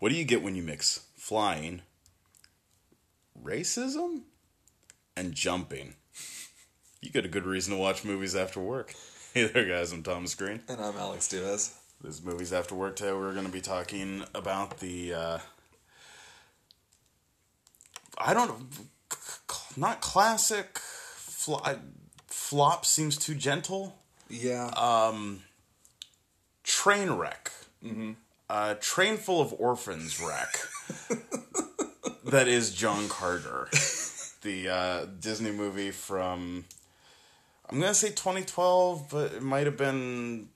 What do you get when you mix flying, racism, and jumping? You get a good reason to watch movies after work. Hey there, guys. I'm Thomas Green. And I'm Alex Diaz. This is Movies After Work. Today we're going to be talking about the. Uh, I don't. Know. Not classic. Fly, flop seems too gentle. Yeah. Um, Train wreck. Mm-hmm. A train full of orphans wreck. that is John Carter. the uh, Disney movie from. I'm going to say 2012, but it might have been.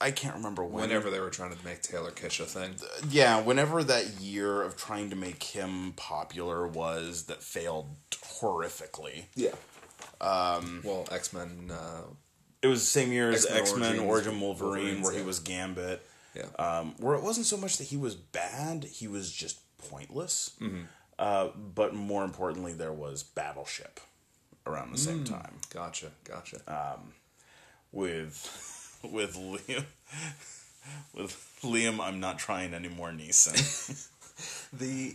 I can't remember when. Whenever they were trying to make Taylor Kitsch a thing. yeah, whenever that year of trying to make him popular was that failed horrifically. Yeah. Um, well, X Men. Uh, It was the same year as X-Men X Men Origin Wolverine, Wolverines, where he was Gambit. Yeah. Um, where it wasn't so much that he was bad, he was just pointless. Uh, but more importantly, there was Battleship around the same time gotcha. Gotcha. with with Liam with Liam. I'm not trying anymore, Neeson. the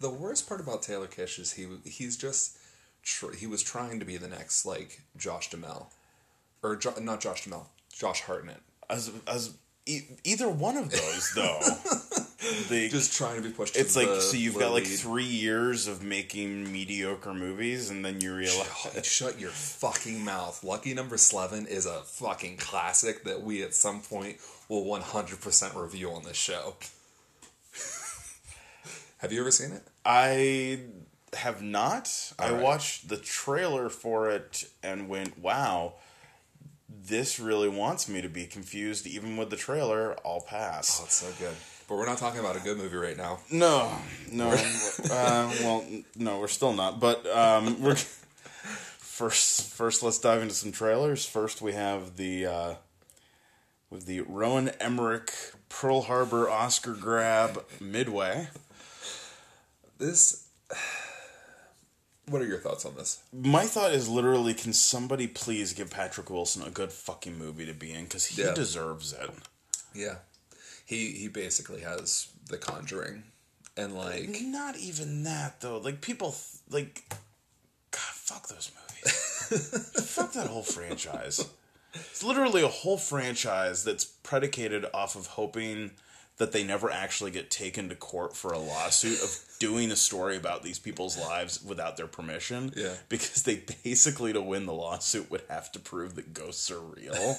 the worst part about Taylor Kitsch is he he's just tr- he was trying to be the next like Josh Duhamel, or jo- not Josh Duhamel, Josh Hartnett. as as e- either one of those though. the Just trying to be pushed. It's like so you've got like lead. three years of making mediocre movies, and then you realize Shut- Shut your fucking mouth. Lucky Number Slevin is a fucking classic that we at some point will one hundred percent review on this show. Have you ever seen it? I have not. I right. watched the trailer for it and went, "Wow, this really wants me to be confused." Even with the trailer, I'll pass. Oh, it's so good. But we're not talking about a good movie right now. No, no. uh, well, no, we're still not. But um, we're first. First, let's dive into some trailers. First, we have the uh, with the Roland Emmerich Pearl Harbor Oscar grab Midway. This. What are your thoughts on this? My thought is literally, can somebody please give Patrick Wilson a good fucking movie to be in because he Yeah. deserves it. Yeah, he he basically has The Conjuring, and like Not even that though. Like people, like, God, fuck those movies. fuck that whole franchise. It's literally a whole franchise that's predicated off of hoping that they never actually get taken to court for a lawsuit of doing a story about these people's lives without their permission. Yeah. Because they basically, to win the lawsuit, would have to prove that ghosts are real.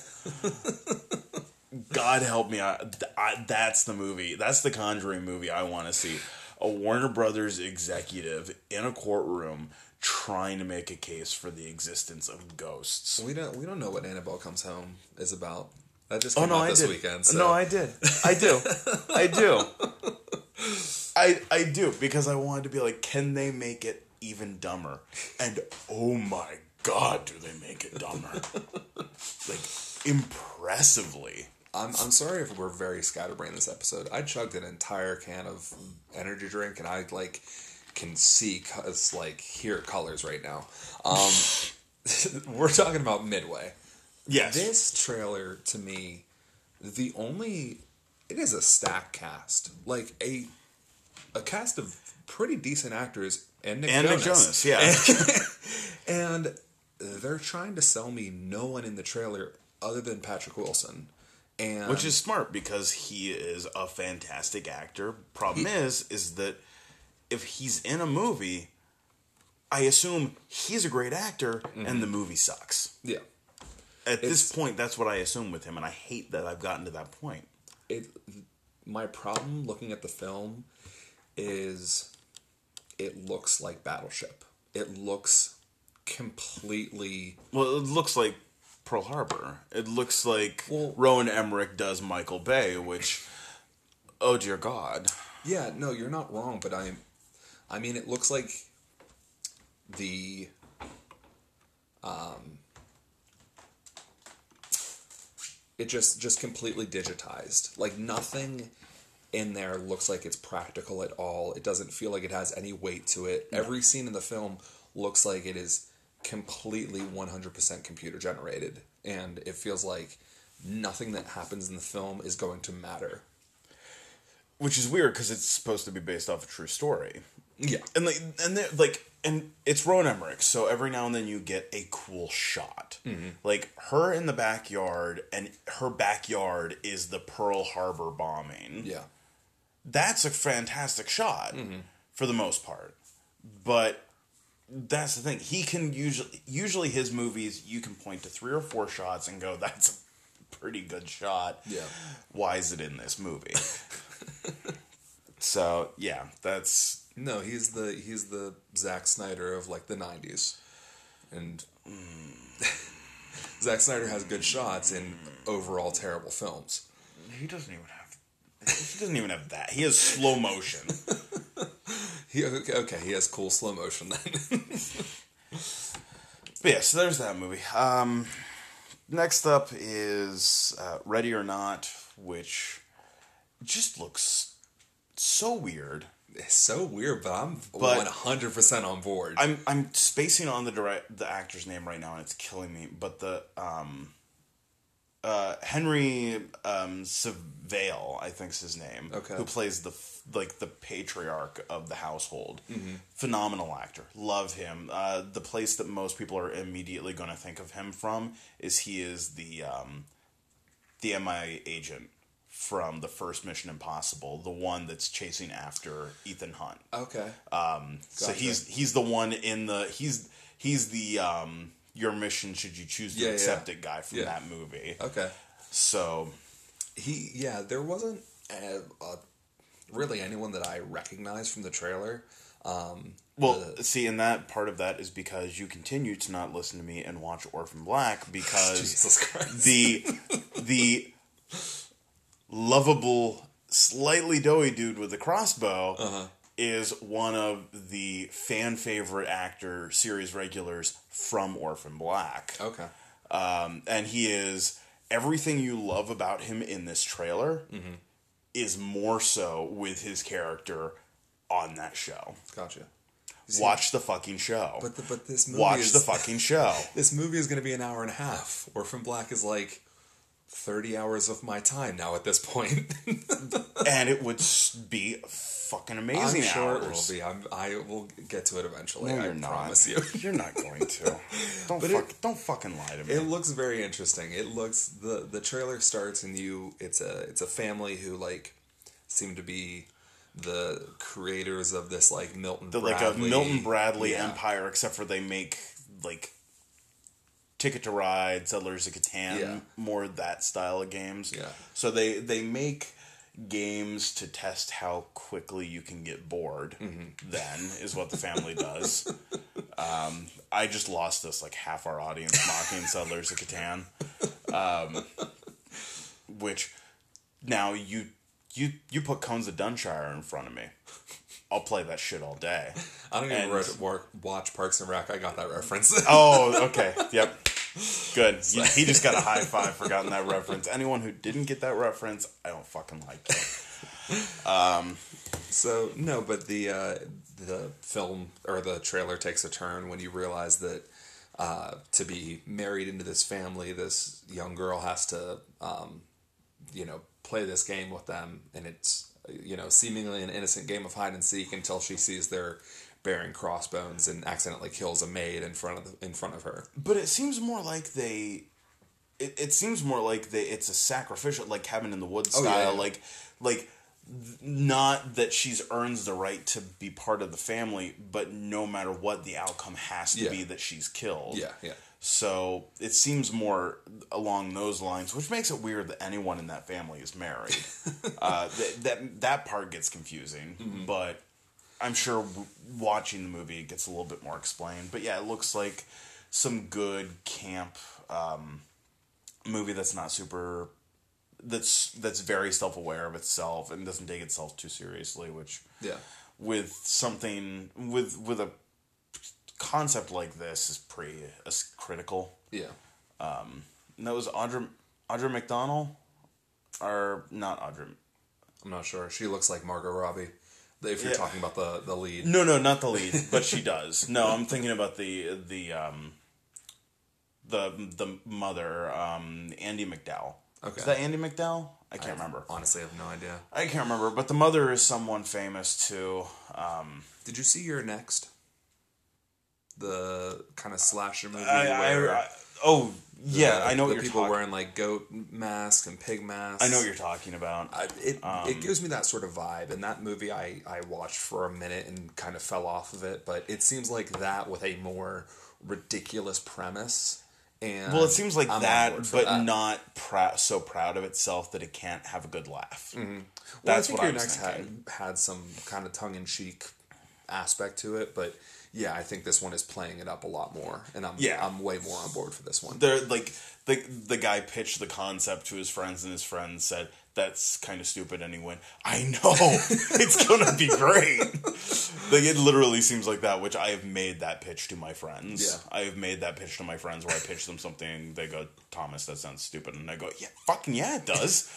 God help me. I, I, that's the movie. That's the Conjuring movie I want to see. A Warner Brothers executive in a courtroom trying to make a case for the existence of ghosts. we don't we don't know what Annabelle Comes Home is about. That just Oh no, out I this did. weekend. So. No, I did. I do. I do. I I do because I wanted to be like, can they make it even dumber? And oh my god, do they make it dumber? like impressively. I'm I'm sorry if we're very scatterbrained this episode. I chugged an entire can of energy drink and I like can see cause like hear colors right now. Um, we're talking about Midway. Yes. This trailer to me, the only it is a stack cast, like a a cast of pretty decent actors and Nick and Nick Jonas. Jonas, yeah. And they're trying to sell me no one in the trailer other than Patrick Wilson. And Which is smart because he is a fantastic actor. Problem is, is that if he's in a movie, I assume he's a great actor and mm-hmm. the movie sucks. yeah. At this point, that's what I assume with him, and I hate that I've gotten to that point. it my problem looking at the film is it looks like battleship it looks completely Well, it looks like Pearl Harbor. It looks like Well- Roland Emmerich does Michael Bay, which, oh dear God. yeah no you're not wrong but I'm. i mean it looks like the um it just just completely digitized. Like nothing in there looks like it's practical at all. It doesn't feel like it has any weight to it. Every scene in the film looks like it is completely 100% computer generated. And it feels like nothing that happens in the film is going to matter. Which is weird because it's supposed to be based off a true story. Yeah. and like and they're like and it's Roland Emmerich, so every now and then you get a cool shot, mm-hmm. like her in the backyard, and her backyard is the Pearl Harbor bombing. Yeah. That's a fantastic shot mm-hmm. for the most part, but that's the thing. He can usually usually his movies you can point to three or four shots and go, "That's a pretty good shot." Yeah. Why is it in this movie? so yeah, that's No, he's the he's the Zack Snyder of like the '90s, and Zack Snyder has good shots in overall terrible films. He doesn't even have. He doesn't even have that. He has slow motion. He okay, okay, he has cool slow motion then. But yeah, so there's that movie. Um, next up is uh, Ready or Not, which just looks so weird. It's so weird, but I'm 100 percent on board. I'm I'm spacing on the direct the actor's name right now, and it's killing me. But the um, uh, Henry um, Savale, I think's his name. Okay. Who plays the like the patriarch of the household? Phenomenal actor, love him. Uh, the place that most people are immediately going to think of him from is he is the um, the MI agent from the first Mission Impossible, the one that's chasing after Ethan Hunt. okay, Um, so he's he's the one in the he's he's the um your mission should you choose to Yeah, yeah. accept it guy from Yeah. that movie. okay. So He yeah, there wasn't uh uh really anyone that I recognized from the trailer. Um, well, the- see, and that part of that is because you continue to not listen to me and watch Orphan Black because Jesus the the lovable, slightly doughy dude with the crossbow Uh-huh. is one of the fan favorite actor series regulars from Orphan Black. okay, um, and he is everything you love about him in this trailer Mm-hmm. is more so with his character on that show. gotcha. Watch the fucking show. But the, but this movie Watch is, the fucking show. this movie is going to be an hour and a half. Orphan Black is like thirty hours of my time now at this point. and it would be fucking amazing I'm sure hours. it will be. I'm, I will get to it eventually. No, I you're not. promise you. You're not going to. Don't fuck, it- don't fucking lie to me. It looks very interesting. It looks the the trailer starts and you it's a it's a family who like seem to be the creators of this like Milton the, like Bradley, a Milton Bradley Yeah. empire, except for they make like Ticket to Ride, Settlers of Catan, Yeah. more that style of games. Yeah. So they they make games to test how quickly you can get bored. Mm-hmm. Then is what the family does. um, I just lost this like half our audience mocking Settlers of Catan, um, which now you you you put Cones of Dunshire in front of me. I'll play that shit all day. I don't even and- re- war- watch Parks and Rec. I got that reference. Oh, okay. Yep. Good. You- he just got a high five for getting that reference. Anyone who didn't get that reference, I don't fucking like you. So no, but the uh, the film or the trailer takes a turn when you realize that uh, to be married into this family, this young girl has to, um, you know, play this game with them, and it's you know seemingly an innocent game of hide and seek until she sees they're bearing crossbones and accidentally kills a maid in front of the, in front of her. But it seems more like they. It, it seems more like they. It's a sacrificial, like cabin in the woods Oh, yeah, style, yeah. like like not that she's earns the right to be part of the family, but no matter what the outcome has to Yeah. be that she's killed. Yeah, yeah. So it seems more along those lines, which makes it weird that anyone in that family is married. uh, that, that that part gets confusing, Mm-hmm. but I'm sure w- watching the movie it gets a little bit more explained. But yeah, it looks like some good camp um, movie that's not super. That's that's very self aware of itself and doesn't take itself too seriously, which Yeah. with something with with a concept like this is pretty uh, critical. Yeah. And that was Audra Audra McDonald, or not Audra. I'm not sure. She looks like Margot Robbie. If you're Yeah. talking about the the lead. No, no, not the lead, but she does. No, I'm thinking about the the um the the mother, um, Andie MacDowell. Okay. Is that Andie MacDowell? I can't remember. Honestly, I have no idea. I can't remember, but the mother is someone famous too. Um, Did you see your next? The kind of slasher movie I, I, where I- oh yeah, the- I know the what you're people talking. wearing like goat masks and pig masks. I know what you're talking about. I, it Um, it gives me that sort of vibe, and that movie I I watched for a minute and kind of fell off of it, but it seems like that with a more ridiculous premise. And well, it seems like I'm that, but that. not prou- so proud of itself that it can't have a good laugh. Well, That's I think what I your was next thinking. had had some kind of tongue in cheek aspect to it, but yeah, I think this one is playing it up a lot more, and I'm Yeah. I'm way more on board for this one. They're like the the guy pitched the concept to his friends, and his friends said that's kind of stupid. And he went, "I know, it's gonna be great." like it literally seems like that, which I have made that pitch to my friends. Yeah. I have made that pitch to my friends where I pitch them something. They go, "Thomas, that sounds stupid," and I go, "Yeah, fucking yeah, it does.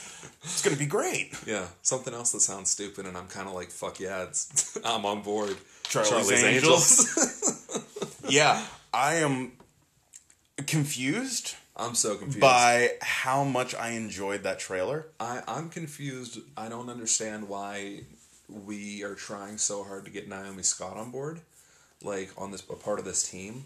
it's gonna be great." Yeah, something else that sounds stupid, and I'm kind of like, fuck yeah, it's, I'm on board. Charlie's, Angels. yeah, I am confused I'm so confused. by how much I enjoyed that trailer. I, I'm confused. I don't understand why we are trying so hard to get Naomi Scott on board, like on this a part of this team.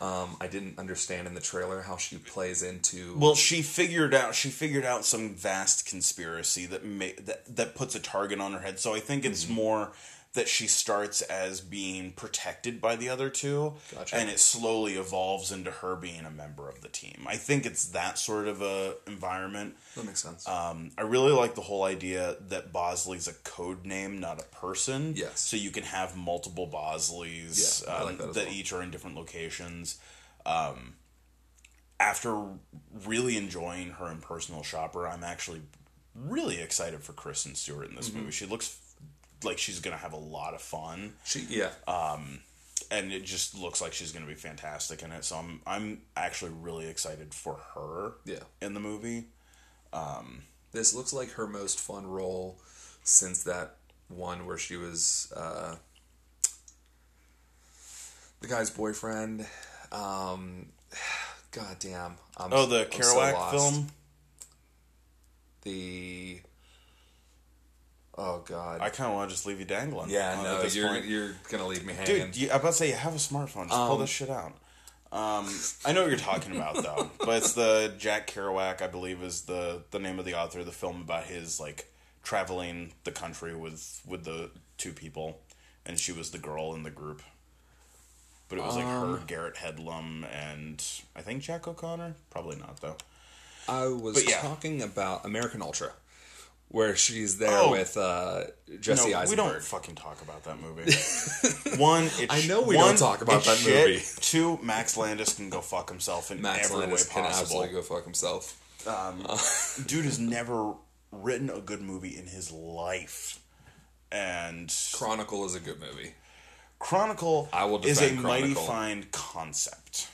Um, I didn't understand in the trailer how she plays into. Well, she figured out she figured out some vast conspiracy that ma- that that puts a target on her head. So I think it's Mm-hmm. more that she starts as being protected by the other two, Gotcha. and it slowly evolves into her being a member of the team. I think it's that sort of a environment. that makes sense. Um, I really like the whole idea that Bosley's a code name, not a person. Yes. So you can have multiple Bosleys Yeah, um, like that that well. each are in different locations. Um, after really enjoying her impersonal Shopper, I'm actually really excited for Kristen Stewart in this Mm-hmm. movie. She looks like she's gonna have a lot of fun, she yeah. Um, and it just looks like she's gonna be fantastic in it. So I'm I'm actually really excited for her. Yeah. In the movie. Um, This looks like her most fun role since that one where she was uh, the guy's boyfriend. Um, God damn. I'm, Oh, the so Kerouac lost. film. The oh god. I kind of want to just leave you dangling. yeah, uh, no, you're point. you're gonna leave me hanging. dude. You, I'm about to say you have a smartphone. Just pull Um, this shit out. Um, I know what you're talking about though, but it's the Jack Kerouac, I believe, is the the name of the author of the film about his like traveling the country with with the two people, and she was the girl in the group. But it was like her, Um, Garrett Hedlund, and I think Jack O'Connor. Probably not though. I was yeah. talking about American Ultra, where she's there Oh. with uh, Jesse no, Eisenberg. we don't fucking talk about that movie. One, it's, I know we one, don't talk about that shit. movie. Two, Max Landis can go fuck himself in Max every Landis way can possible. absolutely go fuck himself. Dude has never written a good movie in his life, and Chronicle is a good movie. Chronicle I will is a defend mighty fine concept.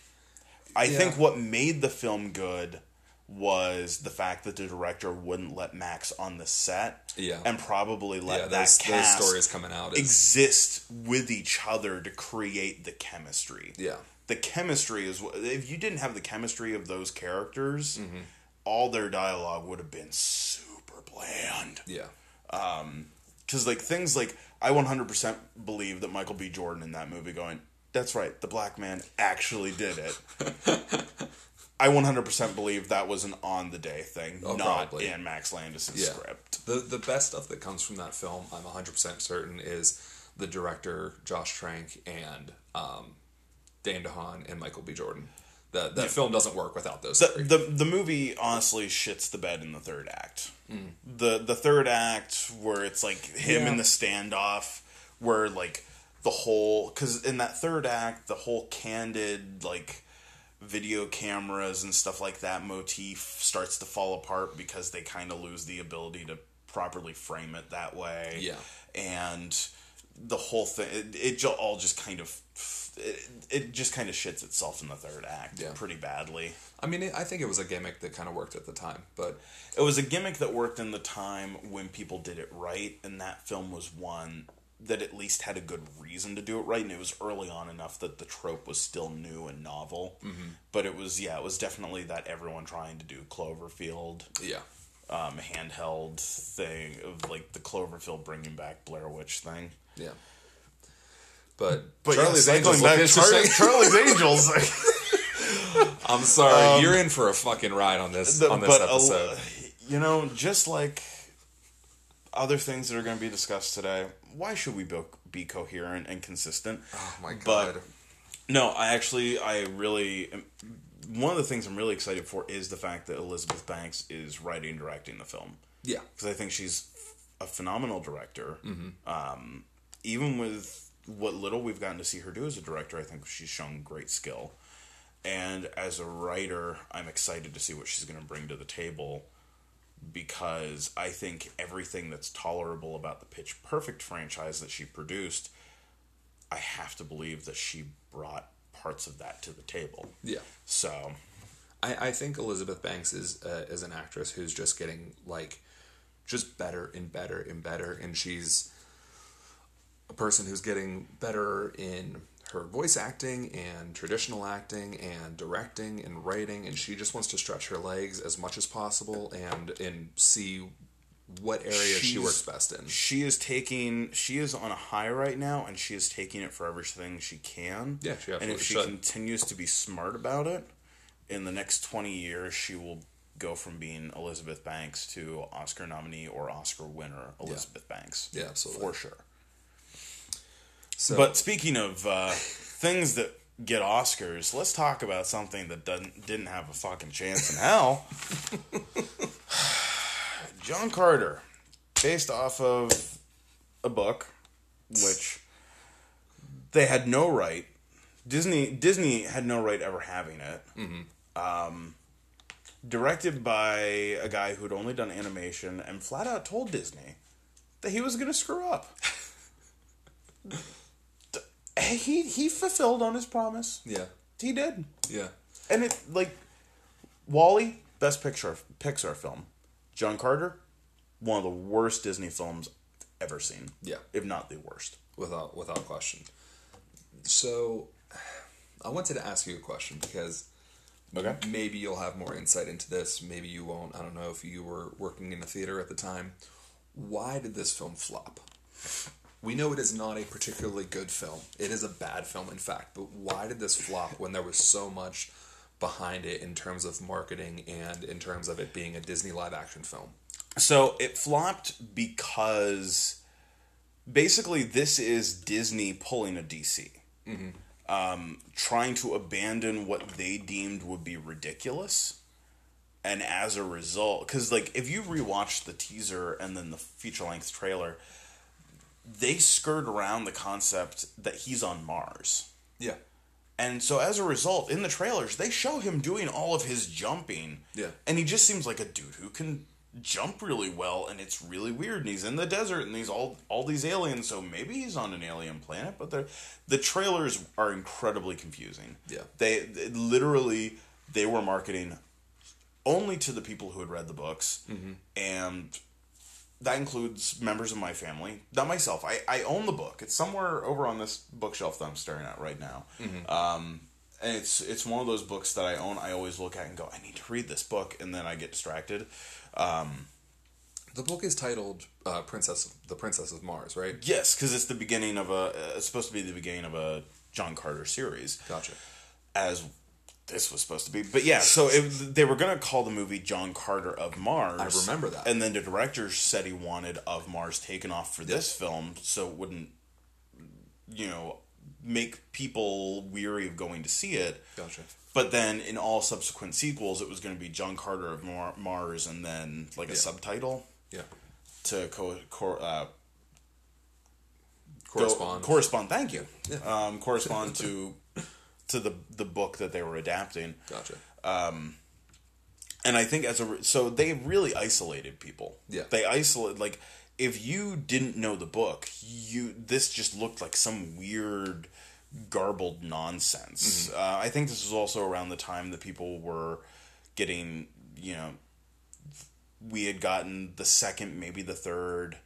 I Yeah. think what made the film good was the fact that the director wouldn't let Max on the set, Yeah. and probably let Yeah, that those, cast those stories coming out is exist with each other to create the chemistry. yeah. The chemistry is if you didn't have the chemistry of those characters, Mm-hmm. all their dialogue would have been super bland. Yeah. Because like things like I 100% believe that Michael B. Jordan in that movie going, that's right, the black man actually did it. I 100% believe that was an on the day thing, Oh, not probably. in Max Landis' Yeah. script. The the best stuff that comes from that film, I'm 100% certain, is the director Josh Trank and um, Dane DeHaan and Michael B. Jordan. That that film doesn't work without those the, the the movie honestly shits the bed in the third act. Mm. The the third act where it's like him Yeah. in the standoff, where like the whole because in that third act the whole candid like video cameras and stuff like that motif starts to fall apart because they kind of lose the ability to properly frame it that way. Yeah. and the whole thing it, it all just kind of it, it just kind of shits itself in the third act Yeah. pretty badly. I mean, I think it was a gimmick that kind of worked at the time, but It was a gimmick that worked in the time when people did it right, and that film was one that at least had a good reason to do it right, and it was early on enough that the trope was still new and novel. Mm-hmm. But it was, yeah, it was definitely that everyone trying to do Cloverfield yeah. um, handheld thing of like the Cloverfield bringing back Blair Witch thing. Yeah. But, But Charlie's yeah, Angels back, Char- Charlie's Angels. Like, I'm sorry, Um, you're in for a fucking ride on this the- on this but, episode. you know, just like other things that are going to be discussed today, why should we be, be coherent and consistent? oh my god! but- No, I actually, I really, one of the things I'm really excited for is the fact that Elizabeth Banks is writing and directing the film. yeah. because I think she's a phenomenal director. Um, even with what little we've gotten to see her do as a director, I think she's shown great skill. And as a writer, I'm excited to see what she's going to bring to the table because I think everything that's tolerable about the Pitch Perfect franchise that she produced, I have to believe that she brought parts of that to the table. Yeah. So, I, I think Elizabeth Banks is uh, is an actress who's just getting like just better and better and better, and she's a person who's getting better in her voice acting and traditional acting and directing and writing, and she just wants to stretch her legs as much as possible and and see what area she works best in. she is taking she is on a high right now and she is taking it for everything she can Yeah, she and if she should. continues to be smart about it in the next 20 years she will go from being elizabeth banks to oscar nominee or oscar winner elizabeth banks Yeah, absolutely. for sure So, but speaking of uh, things that get oscars let's talk about something that doesn't didn't have a fucking chance in hell. John carter based off of a book which they had no right disney disney had no right ever having it. Um, directed by a guy who'd only done animation and flat out told disney that he was going to screw up he he fulfilled on his promise yeah, he did yeah, and it like WALL-E, best picture Pixar film. John Carter, one of the worst Disney films I've ever seen. Yeah. if not the worst. without without question. So, I wanted to ask you a question because Okay. maybe you'll have more insight into this. Maybe you won't. I don't know if you were working in a theater at the time. Why did this film flop? We know it is not a particularly good film. It is a bad film, in fact. But why did this flop when there was so much behind it in terms of marketing and in terms of it being a Disney live action film? So it flopped because basically this is Disney pulling a DC. Um, trying to abandon what they deemed would be ridiculous. And as a result, because like if you rewatch the teaser and then the feature length trailer, they skirt around the concept that he's on Mars. Yeah. And so as a result, in the trailers, they show him doing all of his jumping. Yeah. And he just seems like a dude who can jump really well and it's really weird and he's in the desert and he's all all these aliens so maybe he's on an alien planet but the the trailers are incredibly confusing Yeah. they, they literally they were marketing only to the people who had read the books mm-hmm. and that includes members of my family not myself. I, I own the book. It's somewhere over on this bookshelf that i'm staring at right now. Um, and it's it's one of those books that i own. I always look at and go i need to read this book and then i get distracted. The book is titled uh, "Princess, the Princess of Mars," right? yes because it's the beginning of a it's supposed to be the beginning of a john carter series. Gotcha. as this was supposed to be. But yeah, so it, they were going to call the movie John Carter of Mars. I remember that. And then the director said he wanted of Mars taken off for this film so it wouldn't, you know, make people weary of going to see it. Gotcha. But then in all subsequent sequels, it was going to be John Carter of Mar- Mars and then like a subtitle Yeah. to co- cor- uh, go- Correspond. correspond. Thank you. Yeah. Um, correspond to to the the book that they were adapting. gotcha. Um, and I think as a so they really isolated people. Yeah. they isolate like if you didn't know the book, you this just looked like some weird garbled nonsense. Mm-hmm. Uh, I think this was also around the time that people were getting you know we had gotten the second maybe the third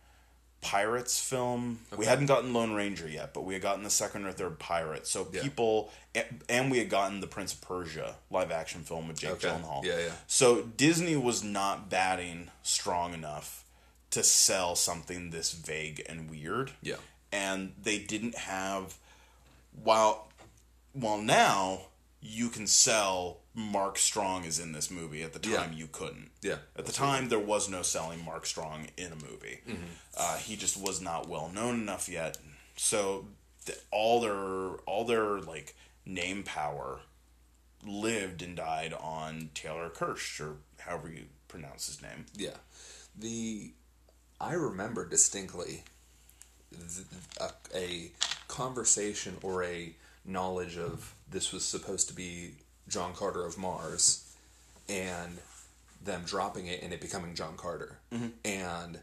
Pirates film. We hadn't gotten Lone Ranger yet, but we had gotten the second or third Pirate. So Yeah. people, and- and we had gotten the Prince of Persia live action film with Jake Okay. Gyllenhaal. Yeah, yeah. So Disney was not batting strong enough to sell something this vague and weird. Yeah. And they didn't have while while now you can sell Mark Strong is in this movie. At the Yeah. time you couldn't. Yeah, At the time there was no selling Mark Strong in a movie. Mm-hmm. Uh, he just was not well known enough yet. So th- all their all their like name power lived and died on Taylor Kirsch or however you pronounce his name. Yeah, the I remember distinctly th- a, a conversation or a knowledge of this was supposed to be John Carter of Mars, and them dropping it and it becoming John Carter, mm-hmm. and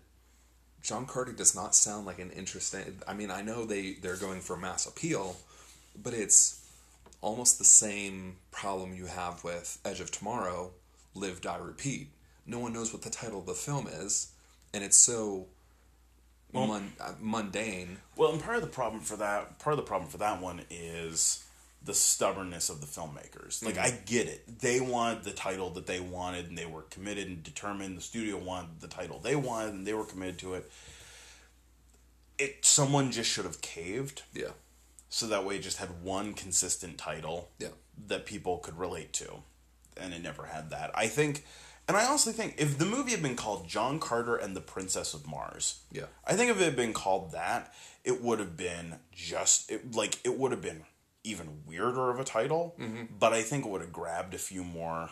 John Carter does not sound like an interesting. I mean, I know they they're going for mass appeal, but it's almost the same problem you have with Edge of Tomorrow, Live Die Repeat. No one knows what the title of the film is, and it's so mun- uh, mundane. Well, and part of the problem for that part of the problem for that one is the stubbornness of the filmmakers. Like I get it. They wanted the title that they wanted and they were committed and determined. The studio wanted the title they wanted and they were committed to it. It someone just should have caved Yeah, so that way it just had one consistent title Yeah. that people could relate to and it never had that i think and i honestly think if the movie had been called john carter and the princess of mars Yeah. i think if it had been called that it would have been just it, like it would have been even weirder of a title but i think it would have grabbed a few more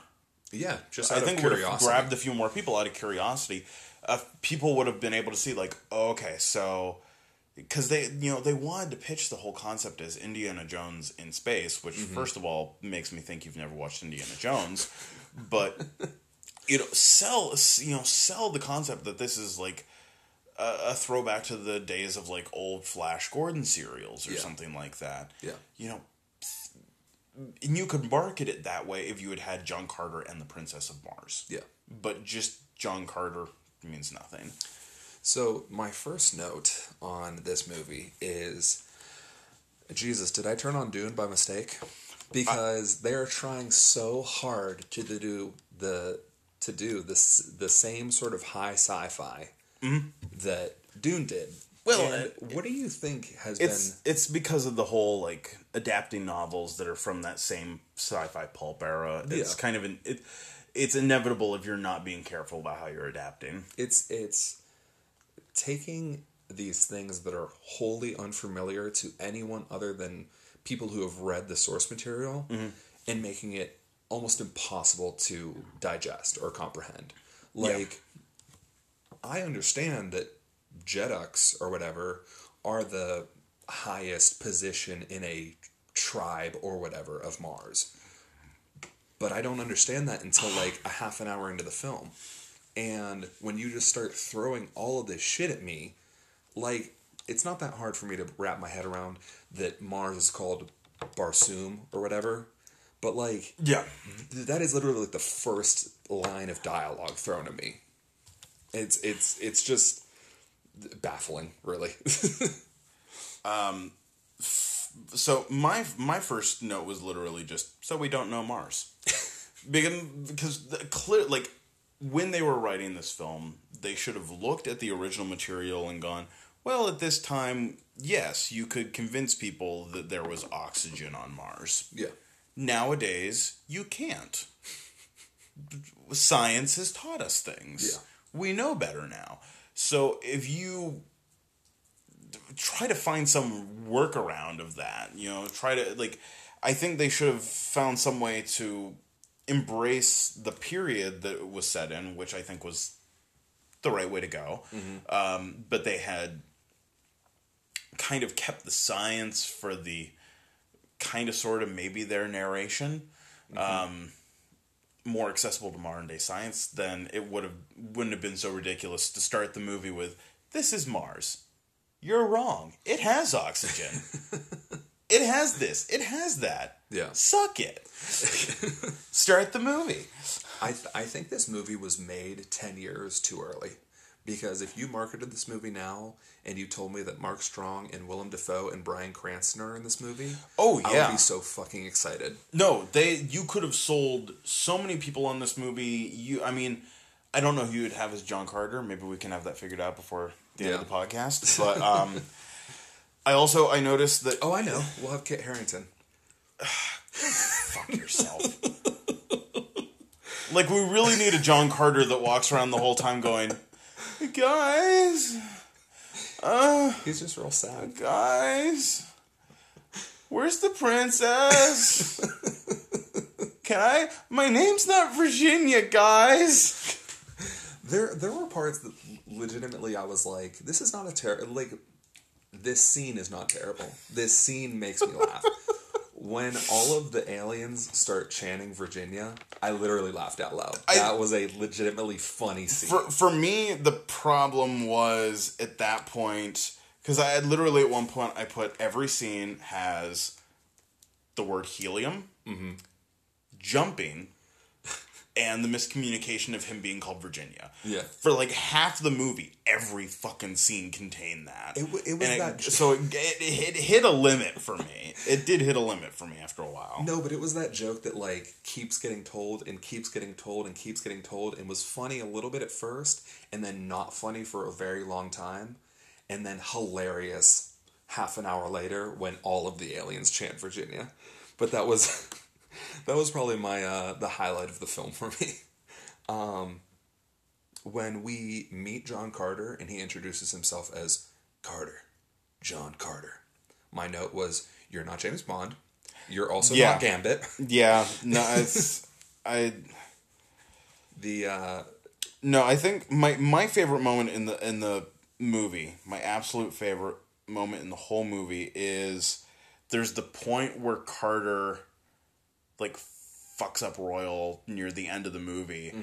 yeah. Just I out think of would have grabbed a few more people out of curiosity. Uh, people would have been able to see like, oh, okay, so because they you know they wanted to pitch the whole concept as Indiana Jones in space, which Mm-hmm. first of all makes me think you've never watched Indiana Jones, but you know sell you know sell the concept that this is like. A, a throwback to the days of like old Flash Gordon serials or Yeah. something like that. Yeah. You know, and you could market it that way if you had had John Carter and the Princess of Mars. Yeah. But just John Carter means nothing. So my first note on this movie is, Jesus, did I turn on Dune by mistake? Because they're trying so hard to do the to do this the same sort of high sci-fi mm-hmm. that Dune did. Well, And it- what do you think has It's been? it's because of the whole like adapting novels that are from that same sci-fi pulp era. It's Yeah. kind of an it, it's inevitable if you're not being careful about how you're adapting. It's it's taking these things that are wholly unfamiliar to anyone other than people who have read the source material mm-hmm. and making it almost impossible to digest or comprehend. Like I understand that Jeddaks or whatever are the highest position in a tribe or whatever of Mars. But I don't understand that until like a half an hour into the film. And when you just start throwing all of this shit at me, like it's not that hard for me to wrap my head around that Mars is called Barsoom or whatever. But like Yeah. th- that is literally like the first line of dialogue thrown at me. It's it's it's just baffling, really. Um so my my first note was literally just so we don't know Mars. because because the clear like when they were writing this film, they should have looked at the original material and gone, well, at this time, yes, you could convince people that there was oxygen on Mars. yeah. Nowadays, you can't. Science has taught us things. Yeah. We know better now. So if you try to find some workaround of that, you know, try to like I think they should have found some way to embrace the period that it was set in, which I think was the right way to go. Um, but they had kind of kept the science for the kind of sort of maybe their narration um, more accessible to modern day science, then it would have wouldn't have been so ridiculous to start the movie with this is Mars. You're wrong. It has oxygen. it has this. It has that. Yeah. Suck it. Start the movie. I th- I think this movie was made ten years too early, Because if you marketed this movie now and you told me that Mark Strong and Willem Dafoe and Bryan Cranston are in this movie, Oh, yeah, I would be so fucking excited. No, they you could have sold so many people on this movie. You, I mean, I don't know who you would have as John Carter. Maybe we can have that figured out before the end of the podcast. But um, I also I noticed that Oh, I know. We'll have Kit Harington. fuck yourself. like we really need a John Carter that walks around the whole time going, guys, uh, He's just real sad. guys, where's the princess? Can I? My name's not Virginia, guys. There, there were parts that legitimately I was like, "This is not a terrible like." This scene is not terrible. This scene makes me laugh. When all of the aliens start chanting Virginia, I literally laughed out loud. I- that was a legitimately funny scene. For for me, the problem was at that point because I had literally at one point I put every scene has the word helium, mm-hmm. jumping, and the miscommunication of him being called Virginia. Yeah. For like half the movie, every fucking scene contained that. It w- it was And that- so it, it, it hit a limit for me. It did hit a limit for me after a while. No, but it was that joke that like keeps getting told and keeps getting told and keeps getting told and was funny a little bit at first and then not funny for a very long time and then hilarious half an hour later when all of the aliens chant Virginia. But that was that was probably my uh the highlight of the film for me. Um when we meet John Carter and he introduces himself as Carter, John Carter. My note was you're not James Bond. You're also Yeah. not Gambit. Yeah, no, it's I. The uh, No, I think my my favorite moment in the in the movie, my absolute favorite moment in the whole movie is there's the point where Carter like fucks up Royal near the end of the movie.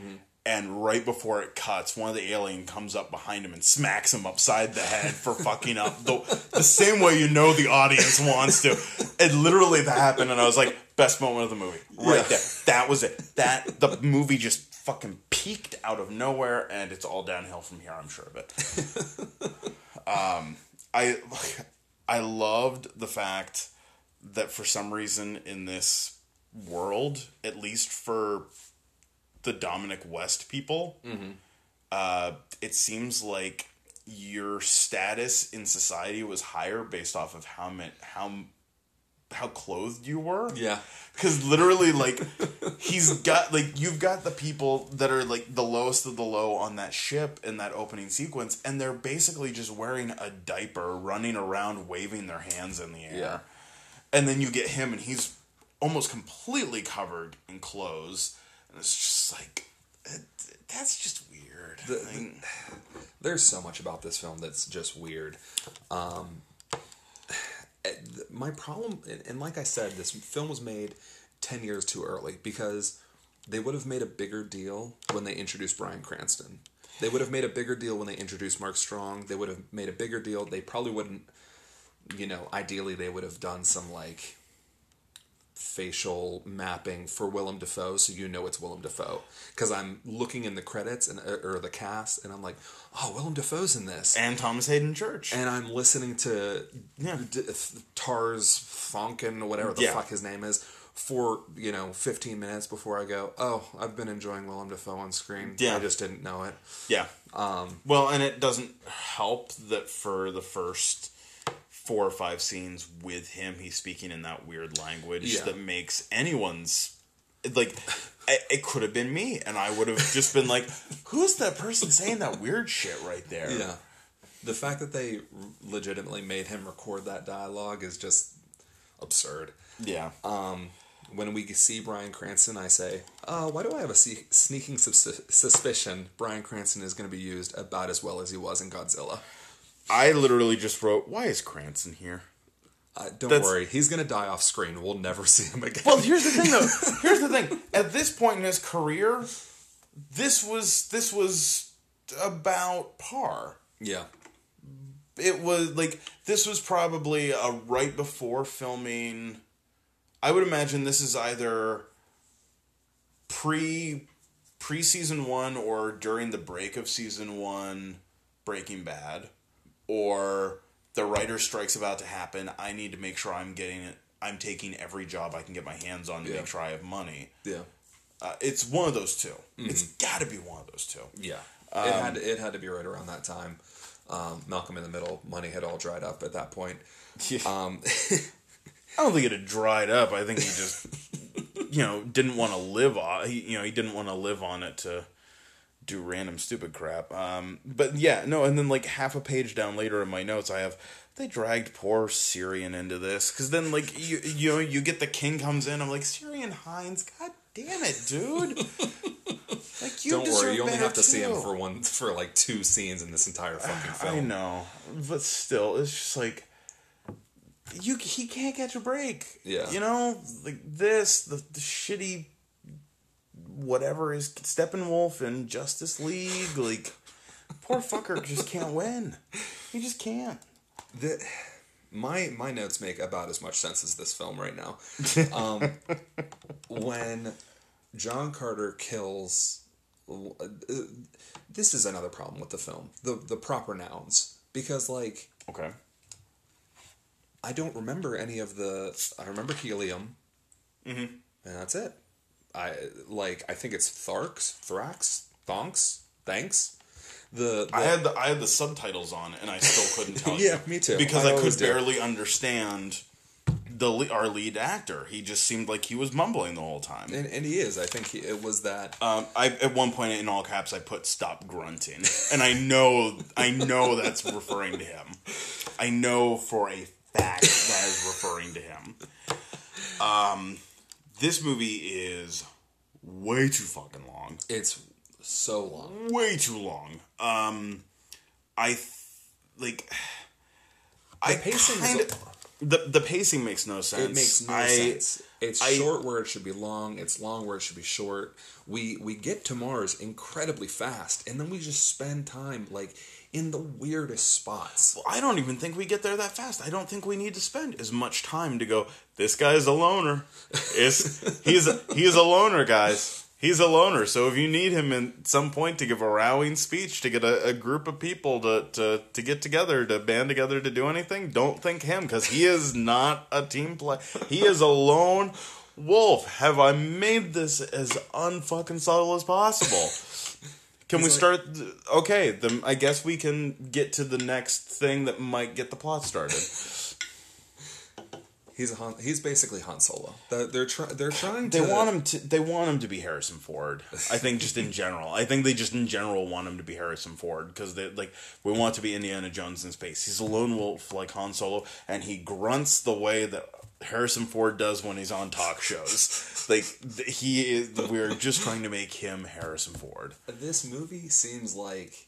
And right before it cuts, one of the alien comes up behind him and smacks him upside the head for fucking up the, the same way you know the audience wants to. It literally that happened, and I was like, best moment of the movie, right Yeah. there. That was it. That the movie just fucking peaked out of nowhere, and it's all downhill from here. I'm sure of it. um, I I loved the fact that for some reason in this world, at least for the Dominic West people, uh, it seems like your status in society was higher based off of how many, how how clothed you were. yeah, Because literally, like, he's got, like, you've got the people that are, like, the lowest of the low on that ship in that opening sequence, and they're basically just wearing a diaper, running around, waving their hands in the air. Yeah. And then you get him, and he's almost completely covered in clothes. And it's just like, that's just weird. The- Like, there's so much about this film that's just weird. Um, eh, my problem, and- and like I said, this film was made ten years too early because they would have made a bigger deal when they introduced Bryan Cranston. They would have made a bigger deal when they introduced Mark Strong. They would have made a bigger deal. They probably wouldn't, you know, ideally they would have done some like facial mapping for Willem Dafoe so you know it's Willem Dafoe because I'm looking in the credits and or the cast and I'm like oh Willem Dafoe's in this and Thomas Haden Church. and I'm listening to Yeah. D- Tars Fonken or whatever the Yeah. fuck his name is for you know 15 minutes before I go oh I've been enjoying Willem Dafoe on screen Yeah. I just didn't know it Yeah. Um, well, and it doesn't help that for the first four or five scenes with him, he's speaking in that weird language Yeah. that makes anyone's like. It, could have been me, and I would have just been like, "Who's that person saying that weird shit right there?" Yeah. The fact that they legitimately made him record that dialogue is just absurd. yeah. Um, When we see Bryan Cranston, I say, uh, why do I have a sneaking sus- suspicion Bryan Cranston is going to be used about as well as he was in Godzilla? I literally just wrote, "Why is Cranston here?" Uh, don't That's- worry, he's going to die off screen. We'll never see him again. Well, here's the thing, though. Here's the thing. At this point in his career, this was this was about par. yeah. it was like this was probably a right before filming i would imagine this is either pre pre season one or during the break of season one Breaking Bad, or the writer strike's about to happen. I need to make sure I'm getting it. I'm taking every job I can get my hands on to Yeah. make sure I have money. Yeah. Uh, it's one of those 2 Mm-hmm. It's got to be one of those two. Yeah, it had it had to be right around that time. Um, Malcolm in the Middle, money had all dried up at that point. Um, I don't think it had dried up. I think he just, you know, didn't want to live on. He, you know, he didn't want to live on it to do random stupid crap. Um, but yeah, no. And then like half a page down later in my notes, I have they dragged poor Ciarán into this because then like you you know you get the king comes in. I'm like Ciarán Hinds, god damn it, dude. like you don't worry, you only have to see him for one for like two scenes in this entire fucking film. I know, but still, it's just like you. He can't catch a break. Yeah. you know, like this, the, the shitty, whatever is Steppenwolf and Justice League. Like, poor fucker just can't win. He just can't. The, my my notes make about as much sense as this film right now. Um, when John Carter kills, uh, this is another problem with the film. The the proper nouns because like Okay. I don't remember any of the. I remember helium, Mm-hmm. and that's it. I like. I think it's Tharks, Thrax, Thonks, Thanks. The, the I had the I had the subtitles on, and I still couldn't tell you. Yeah, me too. Because I I, could do. barely understand the our lead actor. He just seemed like he was mumbling the whole time. and, and he is. I think he, it was that. Um, I at one point in all caps I put "stop grunting," and I know I know that's referring to him. I know for a fact that is referring to him. Um, this movie is way too fucking long. It's so long. Way too long. Um, I th- like. I pacing is kind a- the the pacing makes no sense. It makes no I, sense. It's I- short where it should be long. It's long where it should be short. We we get to Mars incredibly fast, and then we just spend time like in the weirdest spots. Well, I don't even think we get there that fast. I don't think we need to spend as much time to go. This guy's a loner. Is he's a, he's a loner, guys. He's a loner. So if you need him at some point to give a rowing speech to get a, a group of people to, to to get together to band together to do anything, don't think him because he is not a team player. He is a lone wolf. Have I made this as unfucking subtle as possible? Can we like- start? th- Okay, then I guess we can get to the next thing that might get the plot started. He's a Han, he's basically Han Solo. They're they're, try, they're trying They to want him to. They want him to be Harrison Ford. I think just in general. I think they just in general want him to be Harrison Ford because they like we want to be Indiana Jones in space. He's a lone wolf like Han Solo, and he grunts the way that Harrison Ford does when he's on talk shows. like he is. We're just trying to make him Harrison Ford. This movie seems like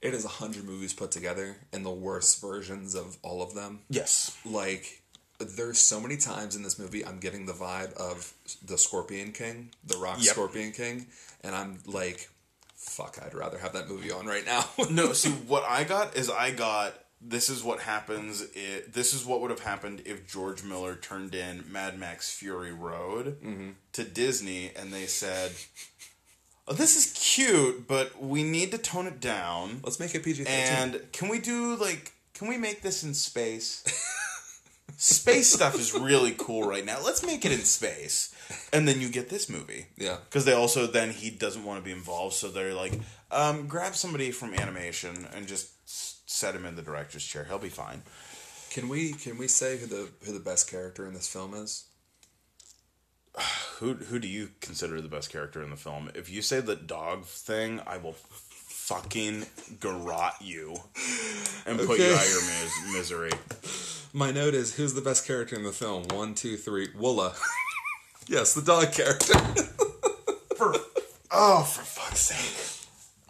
it is a hundred movies put together and the worst versions of all of them. Yes. Like there's so many times in this movie I'm getting the vibe of the Scorpion King, the Rock Yep. Scorpion King, and I'm like, fuck, I'd rather have that movie on right now. No, see what I got is I got this is what happens this is what would have happened if George Miller turned in Mad Max Fury Road mm-hmm. to Disney and they said oh, this is cute but we need to tone it down Let's make it PG thirteen. and can we do like can we make this in space space stuff is really cool right now. Let's make it in space. And then you get this movie. Yeah. because they also then he doesn't want to be involved so they're like um, grab somebody from animation and just set him in the director's chair. He'll be fine. Can we can we say who the who the best character in this film is? who who do you consider the best character in the film? If you say the dog thing i will fucking garrot you and put you Okay. out of your mis- misery My note is who's the best character in the film? One, two, three. Woola. yes, the dog character. for oh for fuck's sake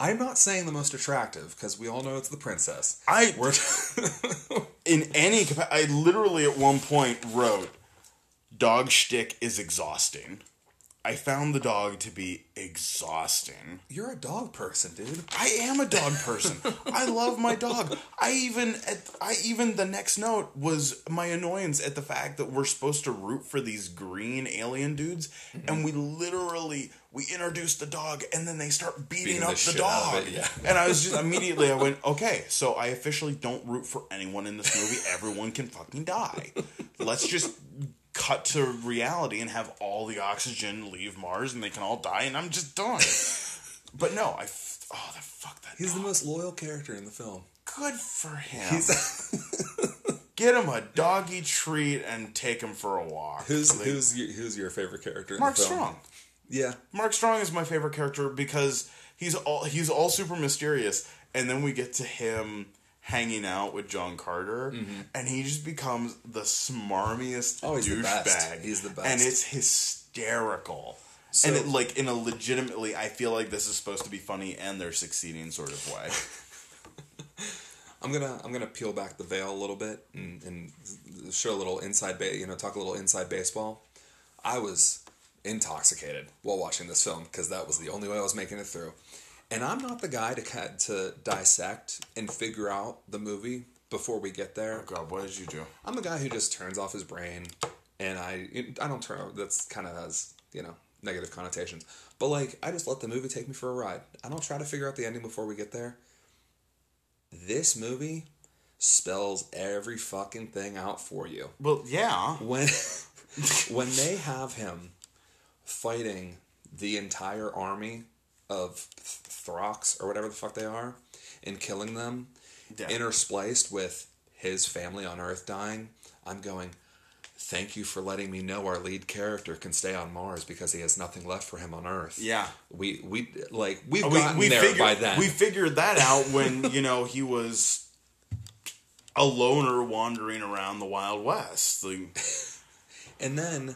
I'm not saying the most attractive because we all know it's the princess. i We're in any I literally at one point wrote dog shtick is exhausting. I found the dog to be exhausting. you're a dog person, dude. I am a dog person. I love my dog. I even at I even the next note was my annoyance at the fact that we're supposed to root for these green alien dudes and mm-hmm. we literally we introduce the dog and then they start beating, Beating up the, out dog. it, yeah. And I was just immediately I went, okay, so I officially don't root for anyone in this movie. Everyone can fucking die. Let's just cut to reality and have all the oxygen leave Mars and they can all die and I'm just done. but no, I f- oh the fuck that. He's the most loyal character in the film. good for him. Get him a doggy treat and take him for a walk. who's Like, who's your, who's your favorite character in Mark? Strong. Yeah, Mark Strong is my favorite character because he's all he's all super mysterious, and then we get to him hanging out with John Carter, and he just becomes the smarmiest Mm-hmm. Oh, he's the best. douchebag. He's the best. and it's hysterical. So- and it, like in a legitimately, I feel like this is supposed to be funny, and they're succeeding sort of way. I'm gonna I'm gonna peel back the veil a little bit and, and show a little inside ba- you know talk a little inside baseball. I was intoxicated while watching this film because that was the only way I was making it through. And I'm not the guy to to dissect and figure out the movie before we get there. Oh God, what did you do? I'm the guy who just turns off his brain, and I I don't turn. That's kind of has you know negative connotations. But like, I just let the movie take me for a ride. I don't try to figure out the ending before we get there. This movie spells every fucking thing out for you Well, yeah, when when they have him fighting the entire army of Throx or whatever the fuck they are and killing them interspliced with his family on earth dying i'm going thank you for letting me know our lead character can stay on mars because he has nothing left for him on earth yeah. we we like we've we, gotten we there figured, by then We figured that out when, you know, he was a loner wandering around the Wild West. Like, And then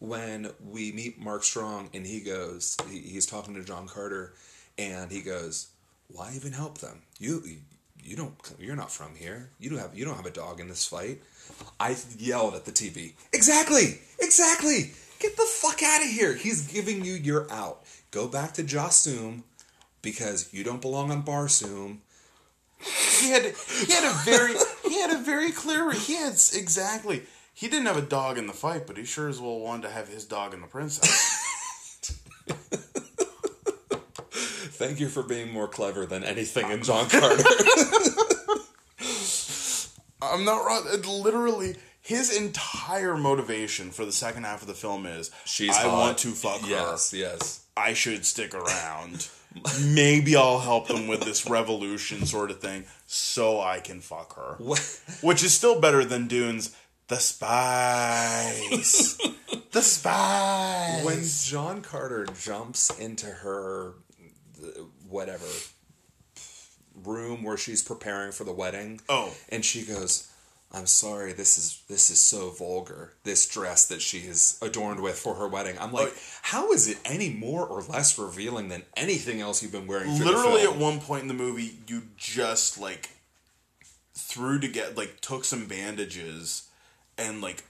when we meet Mark Strong and he goes, he, he's talking to John Carter, and he goes, "Why even help them? You you don't you're not from here. You don't have you don't have a dog in this fight." I yelled at the TV. Exactly, exactly. Get the fuck out of here. He's giving you your out. Go back to Jasoom because you don't belong on Barsoom. he had he had a very he had a very clear he had exactly he didn't have a dog in the fight, but he sure as well wanted to have his dog in the princess. Thank you for being more clever than anything in John Carter. I'm not wrong. It literally, his entire motivation for the second half of the film is She's I hot. want to fuck her. yes, yes. I should stick around. Maybe I'll help them with this revolution sort of thing so I can fuck her. What? Which is still better than Dune's The Spice. the Spice. when John Carter jumps into her whatever room where she's preparing for the wedding. Oh. and she goes, "I'm sorry. This is this is so vulgar. This dress that she is adorned with for her wedding." I'm like, Oh. how is it any more or less revealing than anything else you've been wearing? through the literally film? at one point in the movie you just like threw to get like took some bandages and like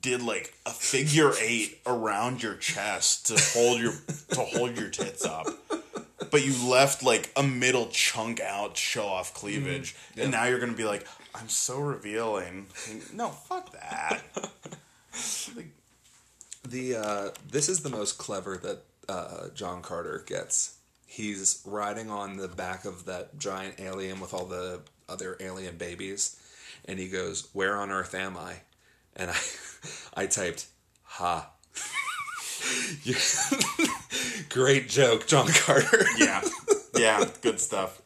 did like a figure eight around your chest to hold your to hold your tits up. But you left like a middle chunk out to show off cleavage. And now you're gonna be like i'm so revealing. No fuck that. Like, The uh, this is the most clever that uh, John Carter gets. He's riding on the back of that giant alien with all the other alien babies, and he goes, "Where on earth am I?" And I, I typed, "Ha." Great joke, John Carter. yeah yeah good stuff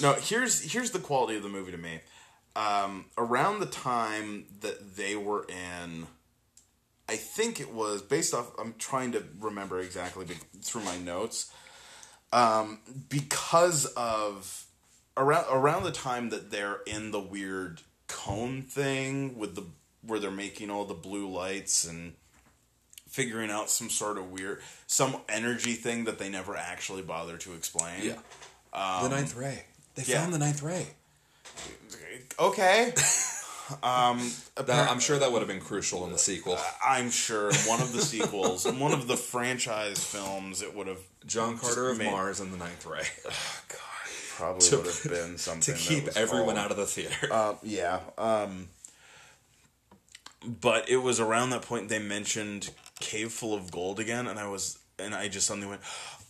no here's here's the quality of the movie to me um, around the time that they were in i think it was based off i'm trying to remember exactly through my notes um, because of around around the time that they're in the weird cone thing with the where they're making all the blue lights and figuring out some sort of weird some energy thing that they never actually bother to explain. Yeah. the ninth ray. They yeah. found the ninth ray. Okay. um That, I'm sure that would have been crucial in the sequel. I'm sure one of the sequels, one of the franchise films, it would have John Carter of made- Mars and the ninth ray Oh, God, probably To- would have been something to keep everyone out of the theater. Uh, yeah. Um, but it was around that point they mentioned Cave Full of Gold again, and I was and I just suddenly went,